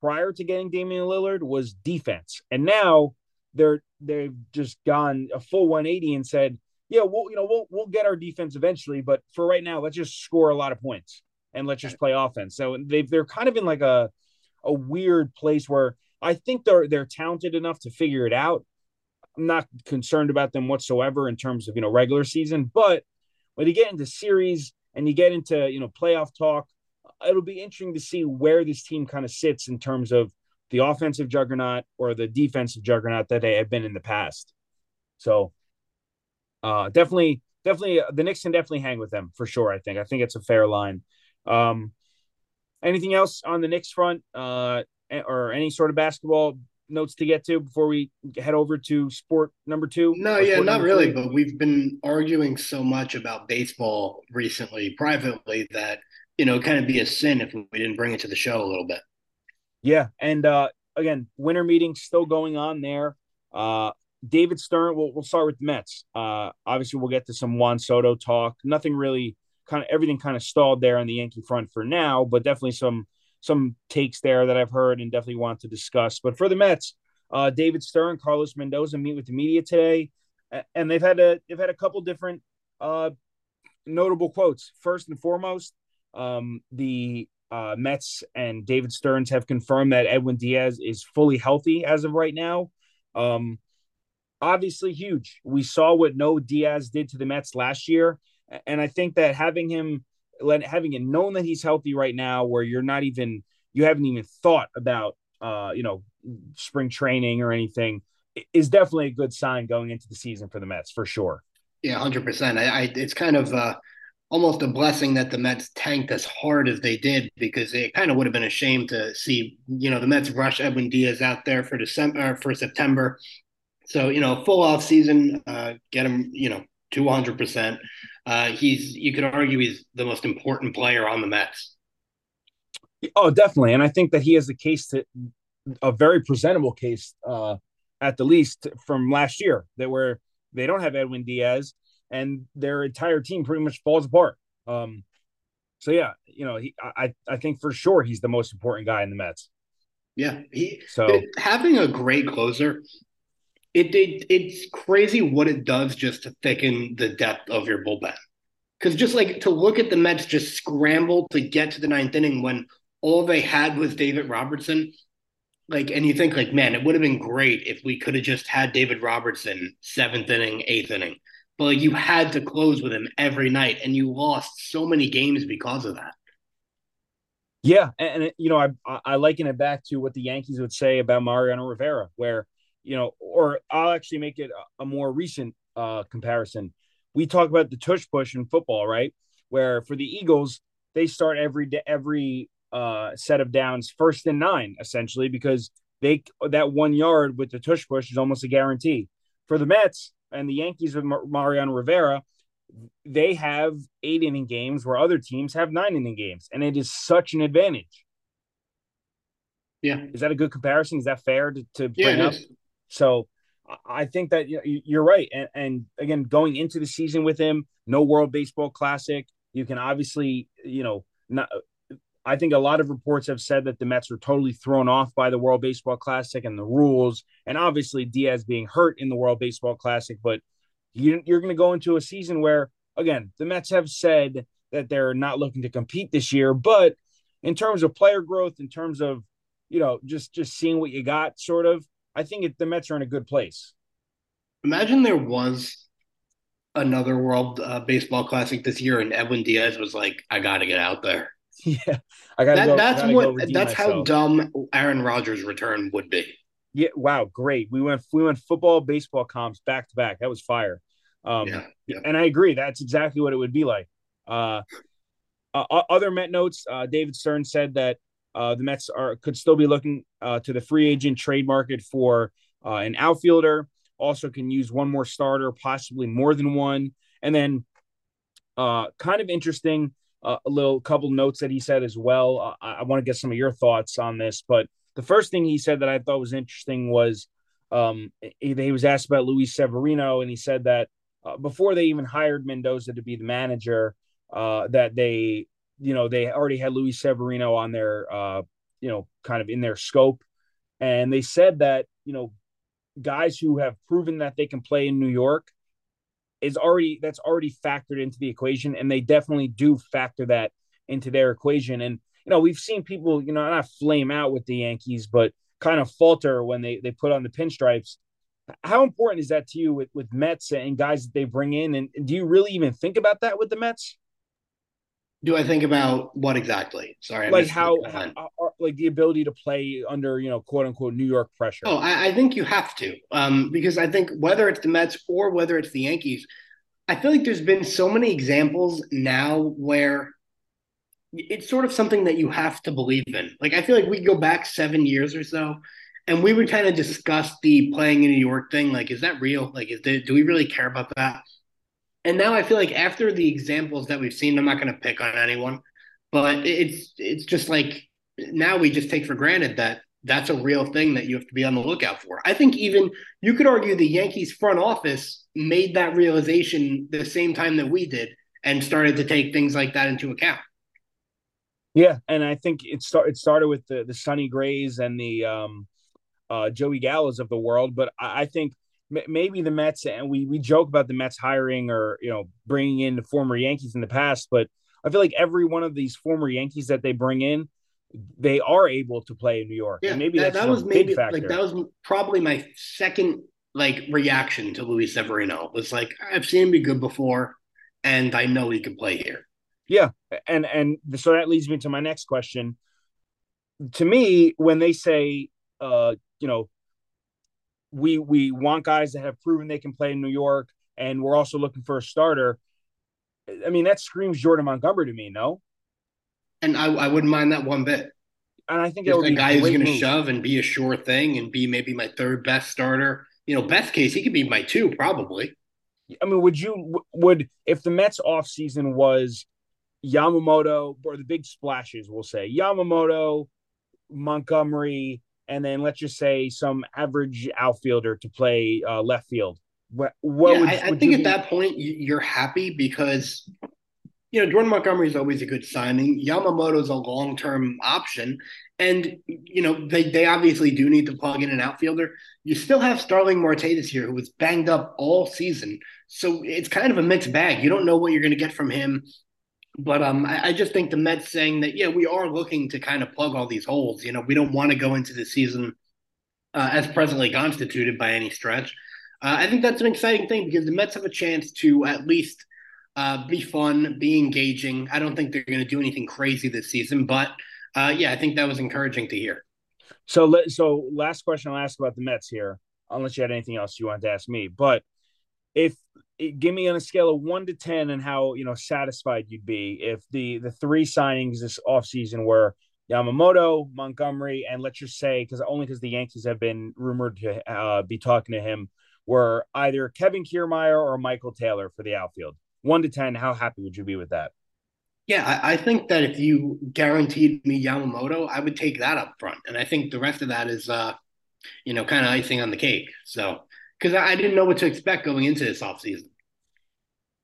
S1: prior to getting Damian Lillard was defense, and now they're they've just gone a full 180 and said, yeah, we'll you know we'll we'll get our defense eventually, but for right now, let's just score a lot of points and let's just play offense. So they they're kind of in like a a weird place where I think they're they're talented enough to figure it out. I'm not concerned about them whatsoever in terms of you know regular season, but when you get into series and you get into you know playoff talk, it'll be interesting to see where this team kind of sits in terms of the offensive juggernaut or the defensive juggernaut that they have been in the past. So uh, definitely, definitely, uh, the Knicks can definitely hang with them for sure. I think. I think it's a fair line. Um, anything else on the Knicks front, uh, or any sort of basketball notes to get to before we head over to sport number two?
S2: No, yeah, not really. Three? But we've been arguing so much about baseball recently, privately, that you know, kind of be a sin if we didn't bring it to the show a little bit.
S1: Yeah, and uh, again, winter meetings still going on there. Uh, David Stearns, we'll, we'll start with the Mets. Uh, obviously, we'll get to some Juan Soto talk. Nothing really, kind of everything kind of stalled there on the Yankee front for now, but definitely some some takes there that I've heard and definitely want to discuss. But for the Mets, uh, David Stearns, Carlos Mendoza meet with the media today, and they've had a they've had a couple different uh, notable quotes. First and foremost, um, the uh, Mets and David Stearns have confirmed that Edwin Diaz is fully healthy as of right now. Um, obviously, huge. We saw what No Diaz did to the Mets last year, and I think that having him, having it known that he's healthy right now, where you're not even, you haven't even thought about, uh, you know, spring training or anything, is definitely a good sign going into the season for the Mets for sure.
S2: Yeah, hundred percent. I, I, it's kind of. Uh almost a blessing that the Mets tanked as hard as they did because it kind of would have been a shame to see, you know, the Mets rush Edwin Diaz out there for December for September. So, you know, full off season, uh, get him, you know, 200%. Uh, he's, you could argue he's the most important player on the Mets.
S1: Oh, definitely. And I think that he has a case to a very presentable case, uh, at the least from last year that where they don't have Edwin Diaz and their entire team pretty much falls apart. Um, so yeah, you know, he, I I think for sure he's the most important guy in the Mets.
S2: Yeah, he so having a great closer, it, it it's crazy what it does just to thicken the depth of your bullpen. Because just like to look at the Mets just scramble to get to the ninth inning when all they had was David Robertson, like, and you think like, man, it would have been great if we could have just had David Robertson seventh inning, eighth inning but like you had to close with him every night, and you lost so many games because of that.
S1: Yeah, and, and you know, I I liken it back to what the Yankees would say about Mariano Rivera, where you know, or I'll actually make it a more recent uh, comparison. We talk about the tush push in football, right? Where for the Eagles, they start every every uh, set of downs first and nine, essentially, because they that one yard with the tush push is almost a guarantee. For the Mets, and the Yankees with Mar- Mariano Rivera, they have eight inning games where other teams have nine inning games, and it is such an advantage.
S2: Yeah,
S1: is that a good comparison? Is that fair to, to bring yeah, up? Is. So I think that you're right, and, and again, going into the season with him, no World Baseball Classic, you can obviously, you know, not I think a lot of reports have said that the Mets were totally thrown off by the World Baseball Classic and the rules, and obviously Diaz being hurt in the World Baseball Classic. But you, are going to go into a season where, again, the Mets have said that they're not looking to compete this year. But in terms of player growth, in terms of you know just just seeing what you got, sort of, I think it, the Mets are in a good place.
S2: Imagine there was another World uh, Baseball Classic this year, and Edwin Diaz was like, "I got to get out there." (laughs)
S1: Yeah, I got.
S2: To That, that's what. That's myself. how dumb Aaron Rodgers' return would be.
S1: Yeah. Wow. Great. We went. We went football, baseball comps back to back. That was fire. Um, yeah, yeah. And I agree. That's exactly what it would be like. Uh, uh, other Met notes. Uh, David Stearns said that the Mets are could still be looking uh, to the free agent trade market for uh, an outfielder. Also, can use one more starter, possibly more than one. And then, uh, kind of interesting uh, a little couple notes that he said as well. Uh, I, I want to get some of your thoughts on this, but the first thing he said that I thought was interesting was um, he, he, was asked about Luis Severino, and he said that uh, before they even hired Mendoza to be the manager, uh, that they, you know, they already had Luis Severino on their, uh, you know, kind of in their scope, and they said that you know, guys who have proven that they can play in New York is already that's already factored into the equation, and they definitely do factor that into their equation. And you know, we've seen people, you know, not flame out with the Yankees, but kind of falter when they they put on the pinstripes. How important is that to you with with Mets and guys that they bring in? And do you really even think about that with the Mets?
S2: Do I think about what exactly? Sorry,
S1: I like how, how, like the ability to play under you know quote unquote New York pressure.
S2: Oh, I, I think you have to, um, because I think whether it's the Mets or whether it's the Yankees, I feel like there's been so many examples now where it's sort of something that you have to believe in. Like I feel like we go back seven years or so, and we would kind of discuss the playing in New York thing. Like, is that real? Like, is there, do we really care about that? And now I feel like after the examples that we've seen, I'm not going to pick on anyone, but it's it's just like now we just take for granted that that's a real thing that you have to be on the lookout for. I think even you could argue the Yankees front office made that realization the same time that we did and started to take things like that into account.
S1: Yeah, and I think it start it started with the the Sonny Grays and the um, uh, Joey Gallos of the world, but I, I think maybe the Mets and we we joke about the Mets hiring or you know bringing in the former Yankees in the past, but I feel like every one of these former Yankees that they bring in, they are able to play in New York.
S2: Yeah,
S1: and maybe
S2: that,
S1: that's
S2: that was
S1: big
S2: maybe
S1: factor.
S2: like that was probably my second like reaction to Luis Severino. Was like I've seen him be good before, and I know he can play here.
S1: Yeah, and and so that leads me to my next question. To me, when they say, uh, you know, we we want guys that have proven they can play in New York, and we're also looking for a starter. I mean, that screams Jordan Montgomery to me, no?
S2: And I, I wouldn't mind that one bit.
S1: And I think that would
S2: a guy who's going to shove and be a sure thing and be maybe my third best starter. You know, best case he could be my two probably.
S1: I mean, would you would if the Mets offseason was Yamamoto or the big splashes, we'll say Yamamoto, Montgomery, and then let's just say some average outfielder to play uh, left field. What, what
S2: yeah,
S1: would,
S2: I, I
S1: would
S2: think at that point you- you're happy because you know Jordan Montgomery is always a good signing. Yamamoto's a long term option, and you know they they obviously do need to plug in an outfielder. You still have Starling Marte this year, who was banged up all season, so it's kind of a mixed bag. You don't know what you're going to get from him. But um, I, I just think the Mets saying that yeah, we are looking to kind of plug all these holes. You know, we don't want to go into the season uh, as presently constituted by any stretch. Uh, I think that's an exciting thing because the Mets have a chance to at least uh, be fun, be engaging. I don't think they're going to do anything crazy this season, but uh, yeah, I think that was encouraging to hear.
S1: So so last question I'll ask about the Mets here, unless you had anything else you wanted to ask me. But if give me on a scale of one to ten and how you know satisfied you'd be if the the three signings this offseason were Yamamoto, Montgomery, and let's just say because only because the Yankees have been rumored to uh, be talking to him were either Kevin Kiermaier or Michael Taylor for the outfield. One to ten, how happy would you be with that?
S2: Yeah, I, I think that if you guaranteed me Yamamoto, I would take that up front, and I think the rest of that is, uh, you know, kind of icing on the cake. So because I, didn't know what to expect going into this offseason.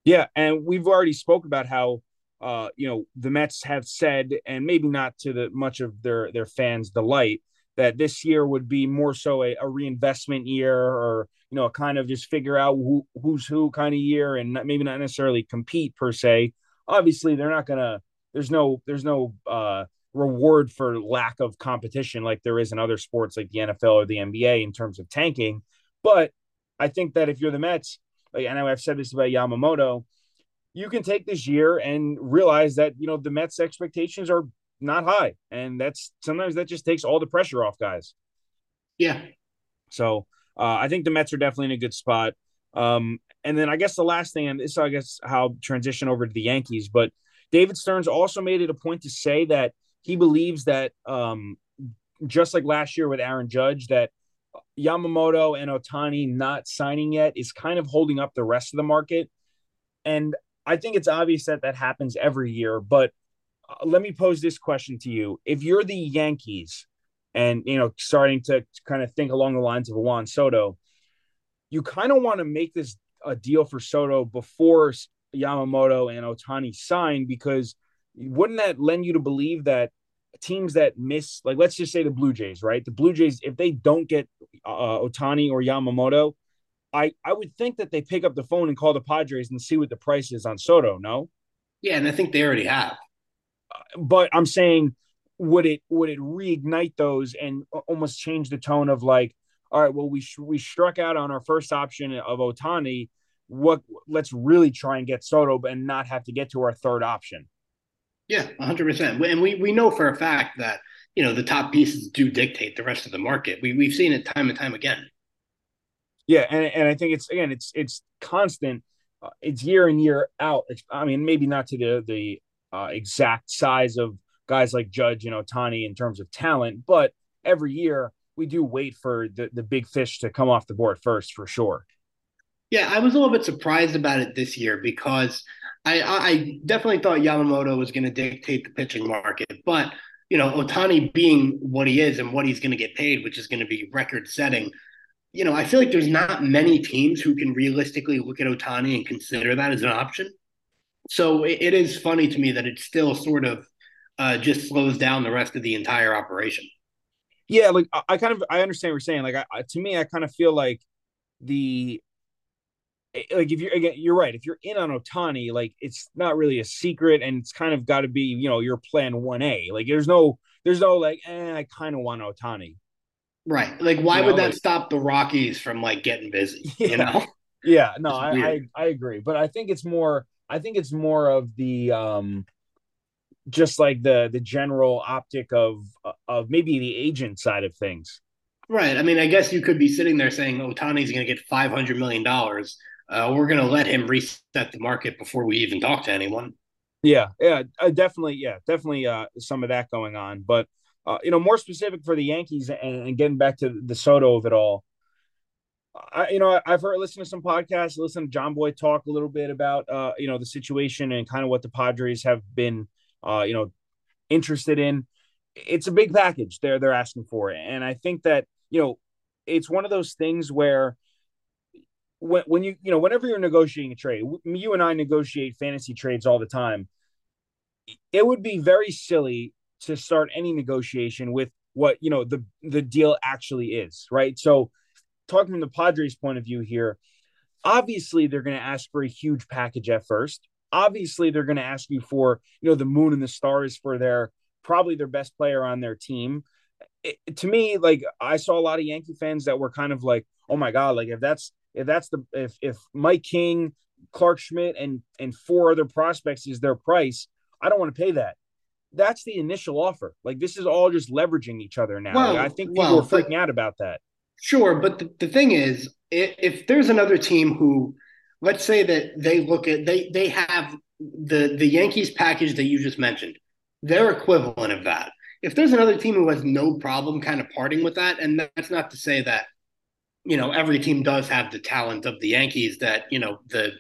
S1: Yeah, and we've already spoke about how uh, you know the Mets have said, and maybe not to the much of their their fans' delight, that this year would be more so a, a reinvestment year, or you know, a kind of just figure out who, who's who kind of year, and not, maybe not necessarily compete per se. Obviously, they're not gonna. There's no there's no uh, reward for lack of competition like there is in other sports like the NFL or the NBA in terms of tanking. But I think that if you're the Mets, like, and I've said this about Yamamoto, you can take this year and realize that you know the Mets' expectations are not high, and that's sometimes that just takes all the pressure off guys.
S2: Yeah.
S1: So uh, I think the Mets are definitely in a good spot. Um, and then I guess the last thing, and this I guess how transition over to the Yankees, but David Stearns also made it a point to say that he believes that um, just like last year with Aaron Judge, that Yamamoto and Ohtani not signing yet is kind of holding up the rest of the market. And I think it's obvious that that happens every year. But uh, let me pose this question to you: If you're the Yankees, and you know, starting to kind of think along the lines of Juan Soto, you kind of want to make this a deal for Soto before Yamamoto and Ohtani sign because wouldn't that lend you to believe that teams that miss, like let's just say the Blue Jays, right? The Blue Jays, if they don't get uh, Ohtani or Yamamoto, I I would think that they pick up the phone and call the Padres and see what the price is on Soto. No,
S2: Yeah, and I think they already have.
S1: but I'm saying, would it would it reignite those and almost change the tone of like, all right, well we we struck out on our first option of Ohtani. What let's really try and get Soto and not have to get to our third option.
S2: Yeah, 100%. And we, we know for a fact that, you know, the top pieces do dictate the rest of the market. We, we've seen it time and time again.
S1: Yeah, and, and I think it's again it's it's constant. Uh, it's year in year out. It's, I mean, maybe not to the the uh, exact size of guys like Judge and Ohtani in terms of talent, but every year we do wait for the the big fish to come off the board first for sure.
S2: Yeah, I was a little bit surprised about it this year because I, I definitely thought Yamamoto was going to dictate the pitching market, but you know, Ohtani being what he is and what he's going to get paid, which is going to be record setting, you know, I feel like there's not many teams who can realistically look at Ohtani and consider that as an option. So it, it is funny to me that it still sort of uh, just slows down the rest of the entire operation.
S1: Yeah, like I, I kind of I understand what you're saying. Like I, to me, I kind of feel like the like if you're again, you're right. If you're in on Ohtani like it's not really a secret, and it's kind of got to be you know your plan one A. Like there's no there's no like eh, I kind of want Ohtani
S2: Right. Like why you would know, that like, stop the Rockies from like getting busy? (laughs) Yeah. You know.
S1: Yeah. (laughs) No, I, I I agree, but I think it's more. I think it's more of the um just like the the general optic of of maybe the agent side of things.
S2: Right. I mean, I guess you could be sitting there saying Ohtani's going to get five hundred million dollars uh, we're going to let him reset the market before we even talk to anyone.
S1: Yeah, yeah, uh, definitely, yeah, definitely uh, some of that going on. But uh, you know, more specific for the Yankees, and, and getting back to the Soto of it all. I, you know, I've heard listen to some podcasts, listen to Jomboy talk a little bit about uh, you know the situation and kind of what the Padres have been uh, you know interested in. It's a big package they're they're asking for, and I think that you know it's one of those things where when, when you you know whenever you're negotiating a trade you and i negotiate fantasy trades all the time. It would be very silly to start any negotiation with what you know the the deal actually is right? So talking from the padres point of view here obviously they're going to ask for a huge package at first. Obviously they're going to ask you for you know the moon and the stars for their probably their best player on their team. It, to me like i saw a lot of yankee fans that were kind of like oh my god like if that's if that's the if if Mike King, Clarke Schmidt, and and four other prospects is their price, I don't want to pay that. That's the initial offer. Like this is all just leveraging each other now. Well, like, I think people well, are freaking but, out about that.
S2: Sure, but the, the thing is, if, if there's another team who, let's say that they look at they they have the the Yankees package that you just mentioned, their equivalent of that. If there's another team who has no problem kind of parting with that, and that's not to say that you know, every team does have the talent of the Yankees that, you know, the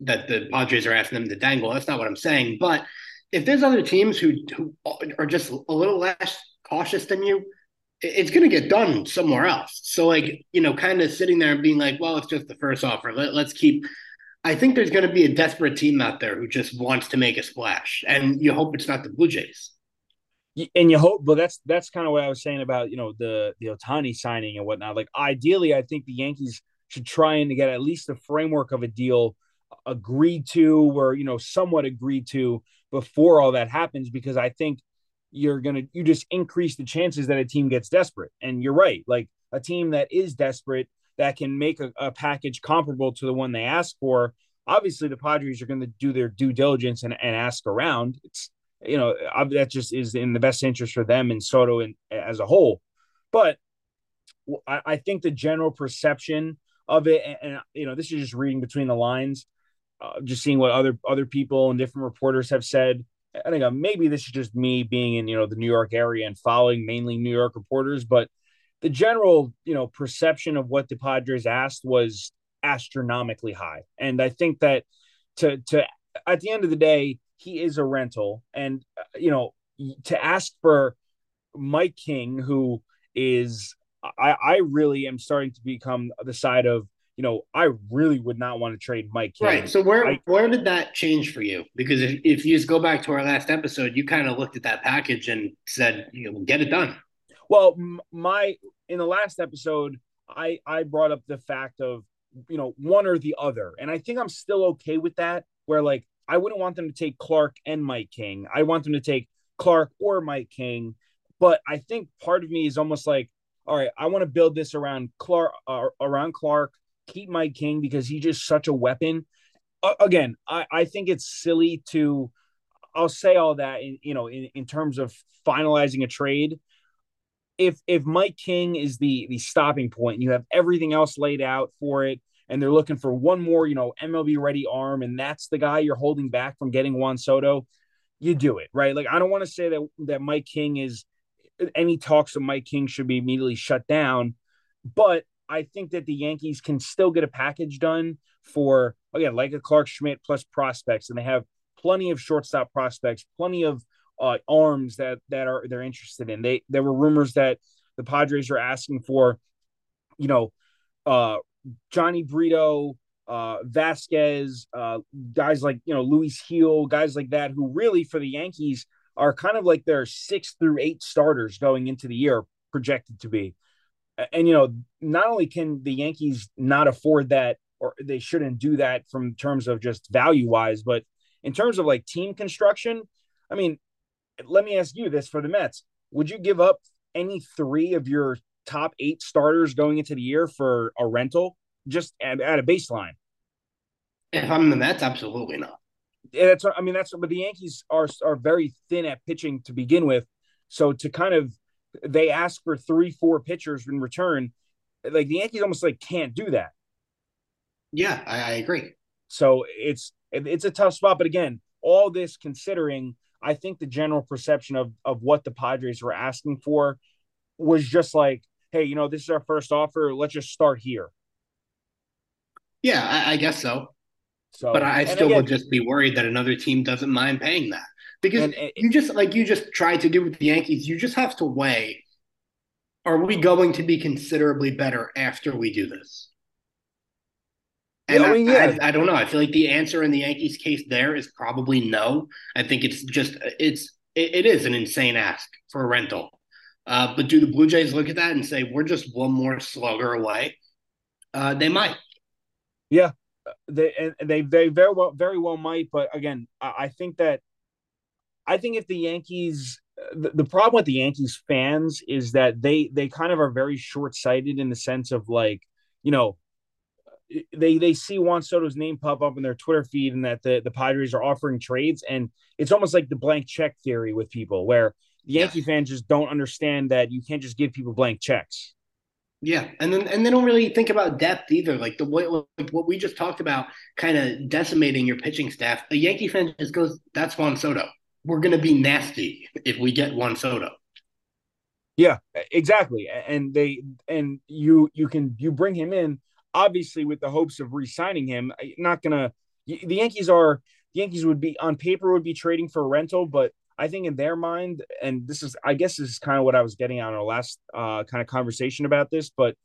S2: that the Padres are asking them to dangle. That's not what I'm saying. But if there's other teams who who are just a little less cautious than you, it's going to get done somewhere else. So, like, you know, kind of sitting there and being like, well, it's just the first offer. Let, let's keep. I think there's going to be a desperate team out there who just wants to make a splash, and you hope it's not the Blue Jays
S1: and you hope but that's that's kind of what i was saying about you know the the Ohtani signing and whatnot. Like ideally i think the yankees should try and get at least the framework of a deal agreed to or you know somewhat agreed to before all that happens because i think you're gonna you just increase the chances that a team gets desperate. And you're right like a team that is desperate that can make a, a package comparable to the one they ask for obviously the padres are going to do their due diligence and, and ask around. It's you know, that just is in the best interest for them and Soto and as a whole. But I, I think the general perception of it, and, and, you know, this is just reading between the lines, uh, just seeing what other other people and different reporters have said. I think uh, maybe this is just me being in you know the New York area and following mainly New York reporters, but the general you know perception of what the Padres asked was astronomically high, and I think that to to at the end of the day, he is a rental, and uh, you know to ask for Mike King, who is I, I really am starting to become the side of you know I really would not want to trade Mike King.
S2: Right. So where I, where did that change for you? Because if, if you just go back to our last episode, you kind of looked at that package and said, you know, get it done.
S1: Well, my in the last episode, I I brought up the fact of you know one or the other, and I think I'm still okay with that. Where like I wouldn't want them to take Clarke and Mike King. I want them to take Clarke or Mike King. But I think part of me is almost like, all right, I want to build this around Clarke, uh, around Clarke, keep Mike King because he's just such a weapon. Uh, again, I, I think it's silly to, I'll say all that in, you know, in, in terms of finalizing a trade. If if Mike King is the the stopping point, you have everything else laid out for it and they're looking for one more, you know, MLB ready arm, and that's the guy you're holding back from getting Juan Soto, you do it, right? Like I don't want to say that that Mike King is any talks of Mike King should be immediately shut down, but I think that the Yankees can still get a package done for again, like a Clarke Schmidt plus prospects, and they have plenty of shortstop prospects, plenty of uh, arms that that are they're interested in. They there were rumors that the Padres are asking for, you know, uh, Jhony Brito, uh, Vasquez, uh, guys like you know Luis Gil, guys like that, who really for the Yankees are kind of like their six through eight starters going into the year projected to be. And you know, not only can the Yankees not afford that or they shouldn't do that from terms of just value wise. But in terms of like team construction, I mean, let me ask you this for the Mets: Would you give up any three of your top eight starters going into the year for a rental, just at, at a baseline?
S2: If I'm the Mets, absolutely not.
S1: Yeah, that's I mean that's but the Yankees are are very thin at pitching to begin with, so to kind of they ask for three four pitchers in return, like the Yankees almost like can't do that.
S2: Yeah, I, I agree.
S1: So it's it's a tough spot, but again, all this considering, I think the general perception of of what the Padres were asking for was just like, hey, you know, this is our first offer. Let's just start here.
S2: Yeah, I, I guess so. So, but I still again, would just be worried that another team doesn't mind paying that because and, and, you just like you just tried to do with the Yankees. You just have to weigh: Are we going to be considerably better after we do this? And I, mean, yeah. I, I, don't know. I feel like the answer in the Yankees case there is probably no. I think it's just it's it, it is an insane ask for a rental. Uh, but do the Blue Jays look at that and say we're just one more slugger away? Uh, they might.
S1: Yeah, they and they they very well very well might. But again, I, I think that I think if the Yankees the, the problem with the Yankees fans is that they they kind of are very short sighted in the sense of like you know they they see Juan Soto's name pop up in their Twitter feed and that the, the Padres are offering trades. And it's almost like the blank check theory with people where the Yankee fans just don't understand that you can't just give people blank checks.
S2: Yeah, and then and they don't really think about depth either. Like the way like what we just talked about, kind of decimating your pitching staff. A Yankee fan just goes, "That's Juan Soto. We're to be nasty if we get Juan Soto."
S1: Yeah, exactly. And they and you you can you bring him in obviously with the hopes of re-signing him. Not gonna. The Yankees are the Yankees would be on paper would be trading for a rental, but I think in their mind, and this is I guess this is kind of what I was getting on our last uh, kind of conversation about this, but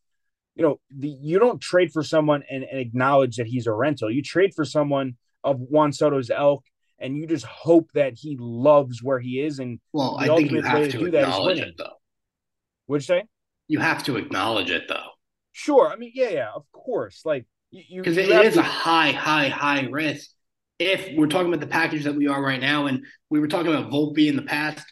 S1: you know, the, you don't trade for someone and, and acknowledge that he's a rental. You trade for someone of Juan Soto's elk, and you just hope that he loves where he is. And
S2: well, I think you have to, to acknowledge it, though.
S1: What'd you say?
S2: You have to acknowledge it, though.
S1: Sure. I mean, yeah, yeah, of course. Like
S2: you because it is to... a high, high, high risk. If we're talking about the package that we are right now, and we were talking about Volpe in the past,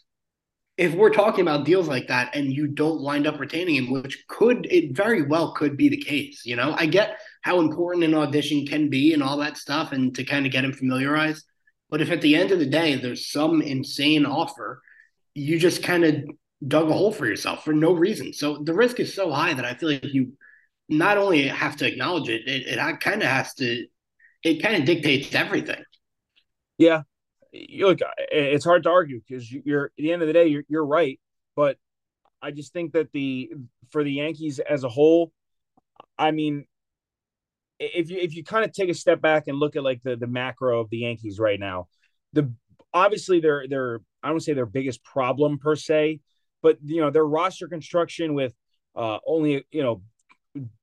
S2: if we're talking about deals like that and you don't wind up retaining him, which could it very well could be the case, you know, I get how important an audition can be and all that stuff, and to kind of get him familiarized. But if at the end of the day there's some insane offer, you just kind of dug a hole for yourself for no reason. So the risk is so high that I feel like you not only have to acknowledge it, it, it kind of has to, it kind of dictates everything.
S1: Yeah. Look, it's hard to argue because you're at the end of the day, you're, you're right. But I just think that the, for the Yankees as a whole, I mean, if you, if you kind of take a step back and look at like the, the macro of the Yankees right now, the, obviously they're, I don't say their biggest problem per se, but you know, their roster construction with, uh, only you know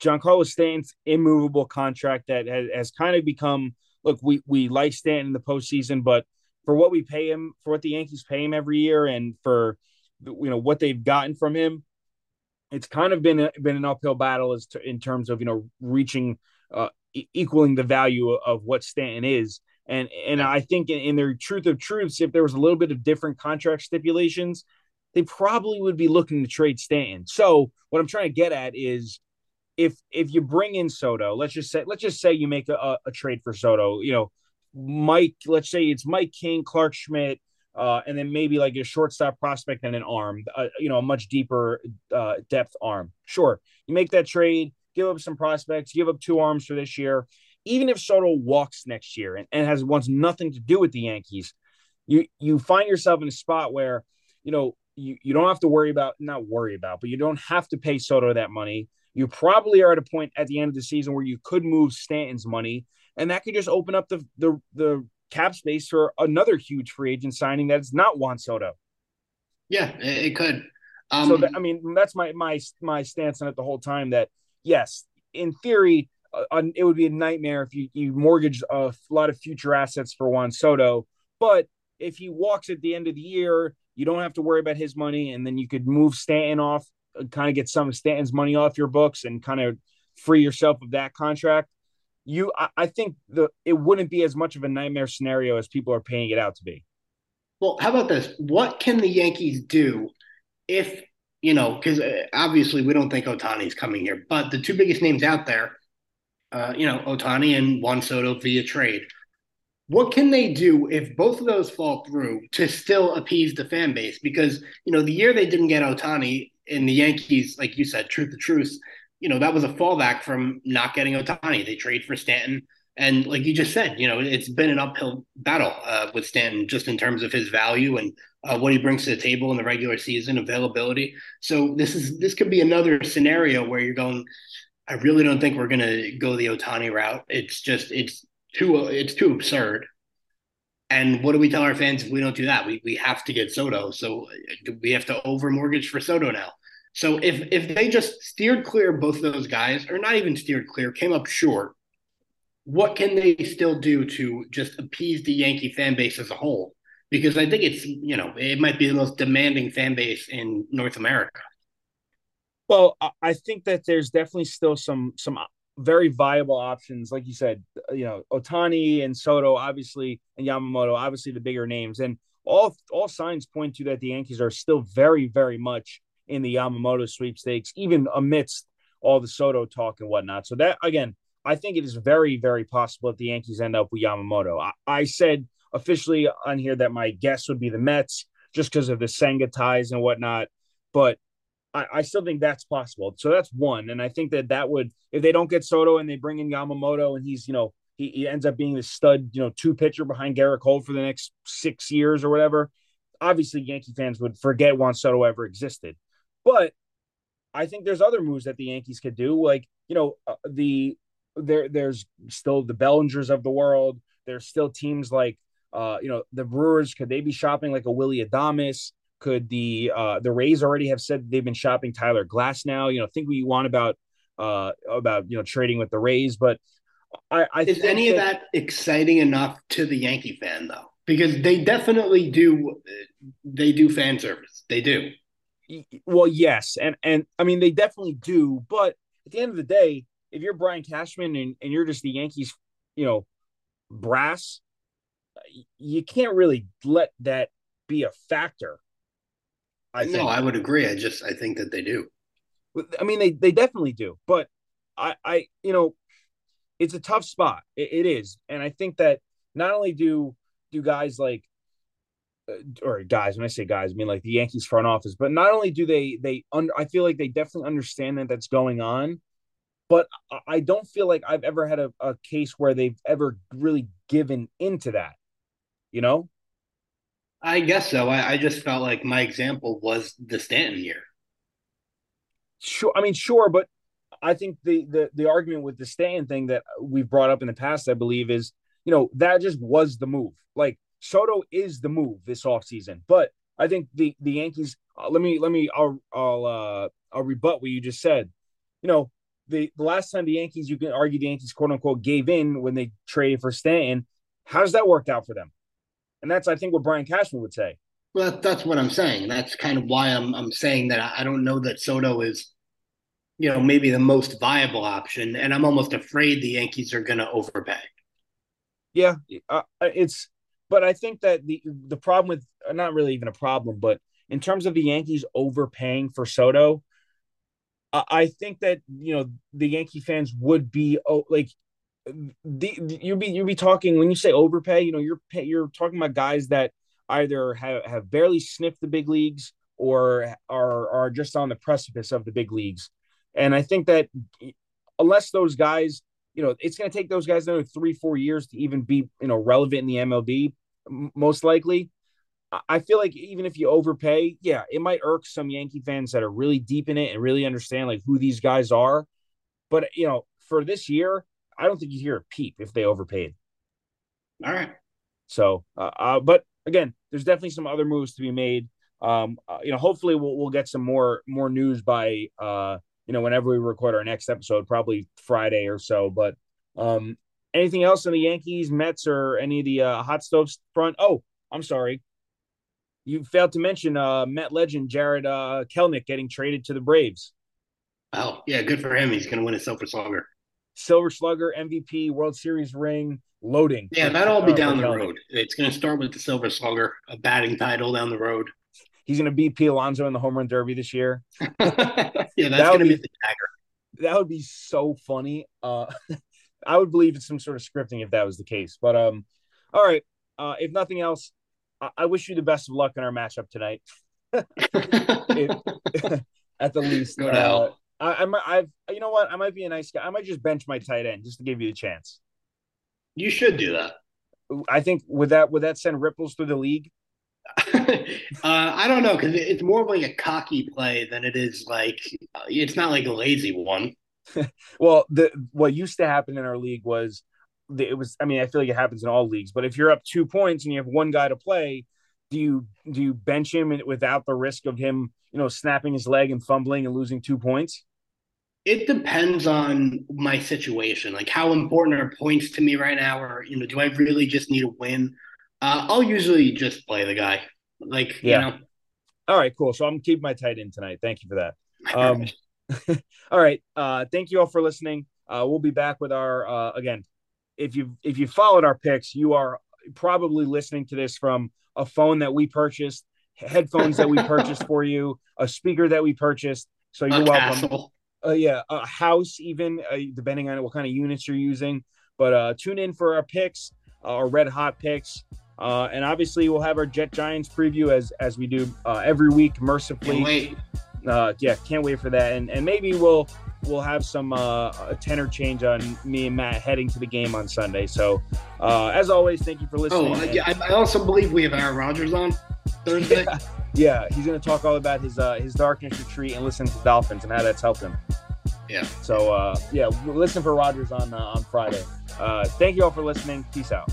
S1: Giancarlo Stanton's immovable contract that has, has, kind of become look, we we like Stanton in the postseason, but for what we pay him, for what the Yankees pay him every year, and for you know what they've gotten from him, it's kind of been a, been an uphill battle as to in terms of you know reaching uh, equaling the value of what Stanton is. And and I think in, in their truth of truths, if there was a little bit of different contract stipulations, they probably would be looking to trade Stanton. So what I'm trying to get at is if if you bring in Soto, let's just say let's just say you make a, a trade for Soto, you know, Mike, let's say it's Mike King, Clarke Schmidt, uh, and then maybe like a shortstop prospect and an arm, uh, you know, a much deeper uh, depth arm. Sure, you make that trade, give up some prospects, give up two arms for this year. Even if Soto walks next year and, and has wants nothing to do with the Yankees, you you find yourself in a spot where you know you, you don't have to worry about not worry about, but you don't have to pay Soto that money you probably are at a point at the end of the season where you could move Stanton's money, and that could just open up the the the cap space for another huge free agent signing that's not Juan Soto.
S2: Yeah, it could.
S1: Um, so that, I mean, that's my my my stance on it the whole time. That yes, in theory, uh, it would be a nightmare if you you mortgage a lot of future assets for Juan Soto, but if he walks at the end of the year, you don't have to worry about his money, and then you could move Stanton off kind of get some of Stanton's money off your books and kind of free yourself of that contract, you I, I think the it wouldn't be as much of a nightmare scenario as people are paying it out to be.
S2: Well, how about this? What can the Yankees do if you know? Because uh, obviously we don't think Ohtani's coming here, but the two biggest names out there, uh, you know, Ohtani and Juan Soto via trade. What can they do if both of those fall through to still appease the fan base? Because you know, the year they didn't get Ohtani in the Yankees, like you said, truth to truth, you know, that was a fallback from not getting Ohtani. They trade for Stanton. And like you just said, you know, it's been an uphill battle uh, with Stanton just in terms of his value and uh, what he brings to the table in the regular season, availability. So this is this could be another scenario where you're going. I really don't think we're going to go the Ohtani route. It's just it's too it's too absurd. And what do we tell our fans if we don't do that? We we have to get Soto. So we have to over mortgage for Soto now. So if if they just steered clear both those guys, or not even steered clear, came up short, what can they still do to just appease the Yankee fan base as a whole? Because I think it's you know it might be the most demanding fan base in North America.
S1: Well, I think that there's definitely still some some uh, very viable options, like you said. You know, Ohtani and Soto, obviously, and Yamamoto, obviously the bigger names, and all all signs point to that the Yankees are still very very much in the Yamamoto sweepstakes, even amidst all the Soto talk and whatnot. So that again, I think it is very, very possible that the Yankees end up with Yamamoto. I, I said officially on here that my guess would be the Mets just because of the Senga ties and whatnot, but I, I, still think that's possible. So that's one, and I think that that would if they don't get Soto and they bring in Yamamoto and he's you know he, he ends up being the stud you know two pitcher behind Gerrit Cole for the next six years or whatever. Obviously, Yankee fans would forget Juan Soto ever existed. But I think there's other moves that the Yankees could do. Like, you know, uh, the there there's still the Bellingers of the world. There's still teams like uh, you know, the Brewers, could they be shopping like a Willie Adames? Could the uh the Rays already have said they've been shopping Tyler Glasnow? You know, think what you want about uh about you know trading with the Rays, but I, I
S2: is any that, of that exciting enough to the Yankee fan though? Because they definitely do they do fan service. They do.
S1: Well, yes, and and I mean they definitely do, but at the end of the day, if you're Brian Cashman and, and you're just the Yankees, you know, brass, you can't really let that be a factor.
S2: I no, think. I would agree. I just I think that they do.
S1: I mean, they they definitely do, but I I you know, it's a tough spot. it, it is, and I think that not only do do guys like Uh, or guys when i say guys i mean like the yankees front office but not only do they they under i feel like they definitely understand that that's going on but i don't feel like i've ever had a, a case where they've ever really given into that you know?
S2: I guess so. I, I just felt like my example was the stanton year.
S1: Sure i mean sure but i think the the the argument with the stanton thing that we've brought up in the past i believe is you know that just was the move. Like Soto is the move this offseason. But I think the the Yankees. Uh, let me let me. I'll I'll uh, I'll rebut what you just said. You know, the the last time the Yankees, you can argue the Yankees quote unquote gave in when they traded for Stanton. How does that work out for them? And that's I think what Brian Cashman would say.
S2: Well, that's what I'm saying. That's kind of why I'm I'm saying that I don't know that Soto is, you know, maybe the most viable option, and I'm almost afraid the Yankees are going to overpay.
S1: Yeah, uh, it's but I think that the the problem with uh, not really even a problem, but in terms of the Yankees overpaying for Soto, I think that you know the Yankee fans would be oh, like the you'd be you'd be talking when you say overpay, you know you're pay, you're talking about guys that either have, have barely sniffed the big leagues or are are just on the precipice of the big leagues, and I think that unless those guys you know, it's going to take those guys another three, four years to even be, you know, relevant in the MLB most likely. I feel like even if you overpay, yeah, it might irk some Yankee fans that are really deep in it and really understand like who these guys are. But you know, for this year, I don't think you hear a peep if they overpaid.
S2: All right.
S1: So, uh, uh, but again, there's definitely some other moves to be made. Um, uh, you know, hopefully we'll we'll get some more more news by uh, you know, whenever we record our next episode, probably Friday or so. But um, Anything else in the Yankees, Mets, or any of the uh, hot stoves front? Oh, I'm sorry. You failed to mention uh, Met legend Jarred uh, Kelenic getting traded to the Braves.
S2: Oh, yeah, good for him. He's going to win a Silver Slugger.
S1: Silver Slugger, MVP, World Series ring, loading.
S2: Yeah, that'll all be down the road. It's going to start with the Silver Slugger, a batting title down the road.
S1: He's going to beat P. Alonso in the home run derby this year. (laughs)
S2: yeah, that's that going to be, be the dagger.
S1: That would be so funny. Uh, (laughs) I would believe it's some sort of scripting if that was the case. But um, all right. Uh, if nothing else, I-, I wish you the best of luck in our matchup tonight. it, (laughs) at the least.
S2: Go uh,
S1: I, I I've, you know what? I might be a nice guy. I might just bench my tight end just to give you a chance.
S2: You should do that.
S1: I think would that would that send ripples through the league? (laughs)
S2: uh, I don't know because it's more of like a cocky play than it is like it's not like a lazy one. (laughs)
S1: well, the what used to happen in our league was it was. I mean, I feel like it happens in all leagues. But if you're up two points and you have one guy to play, do you do you bench him without the risk of him, you know, snapping his leg and fumbling and losing two points?
S2: It depends on my situation. Like how important are points to me right now, or you know, do I really just need a win? Uh, I'll usually just play the guy. Like yeah. you know.
S1: All right, cool. So I'm keeping my tight end tonight. Thank you for that. Um, (laughs) all right. Uh, thank you all for listening. Uh, we'll be back with our uh, again. If you if you followed our picks, you are probably listening to this from a phone that we purchased, headphones that we (laughs) purchased for you, a speaker that we purchased. So you're a welcome. Castle uh, yeah, a house even uh, depending on what kind of units you're using. But uh, tune in for our picks, uh, our red hot picks, uh, and obviously we'll have our Jet Giants preview as as we do uh, every week. Mercifully, uh, yeah, can't wait for that, and and maybe we'll we'll have some uh, a tenor change on me and Matt heading to the game on Sunday. So, uh, as always, thank you for listening.
S2: Oh, yeah, I also believe we have Aaron Rodgers on Thursday. (laughs)
S1: Yeah. Yeah, he's going to talk all about his uh, his darkness retreat and listen to the Dolphins and how that's helped him.
S2: Yeah.
S1: So uh, yeah, listen for Rodgers on uh, on Friday. Uh, thank you all for listening. Peace out.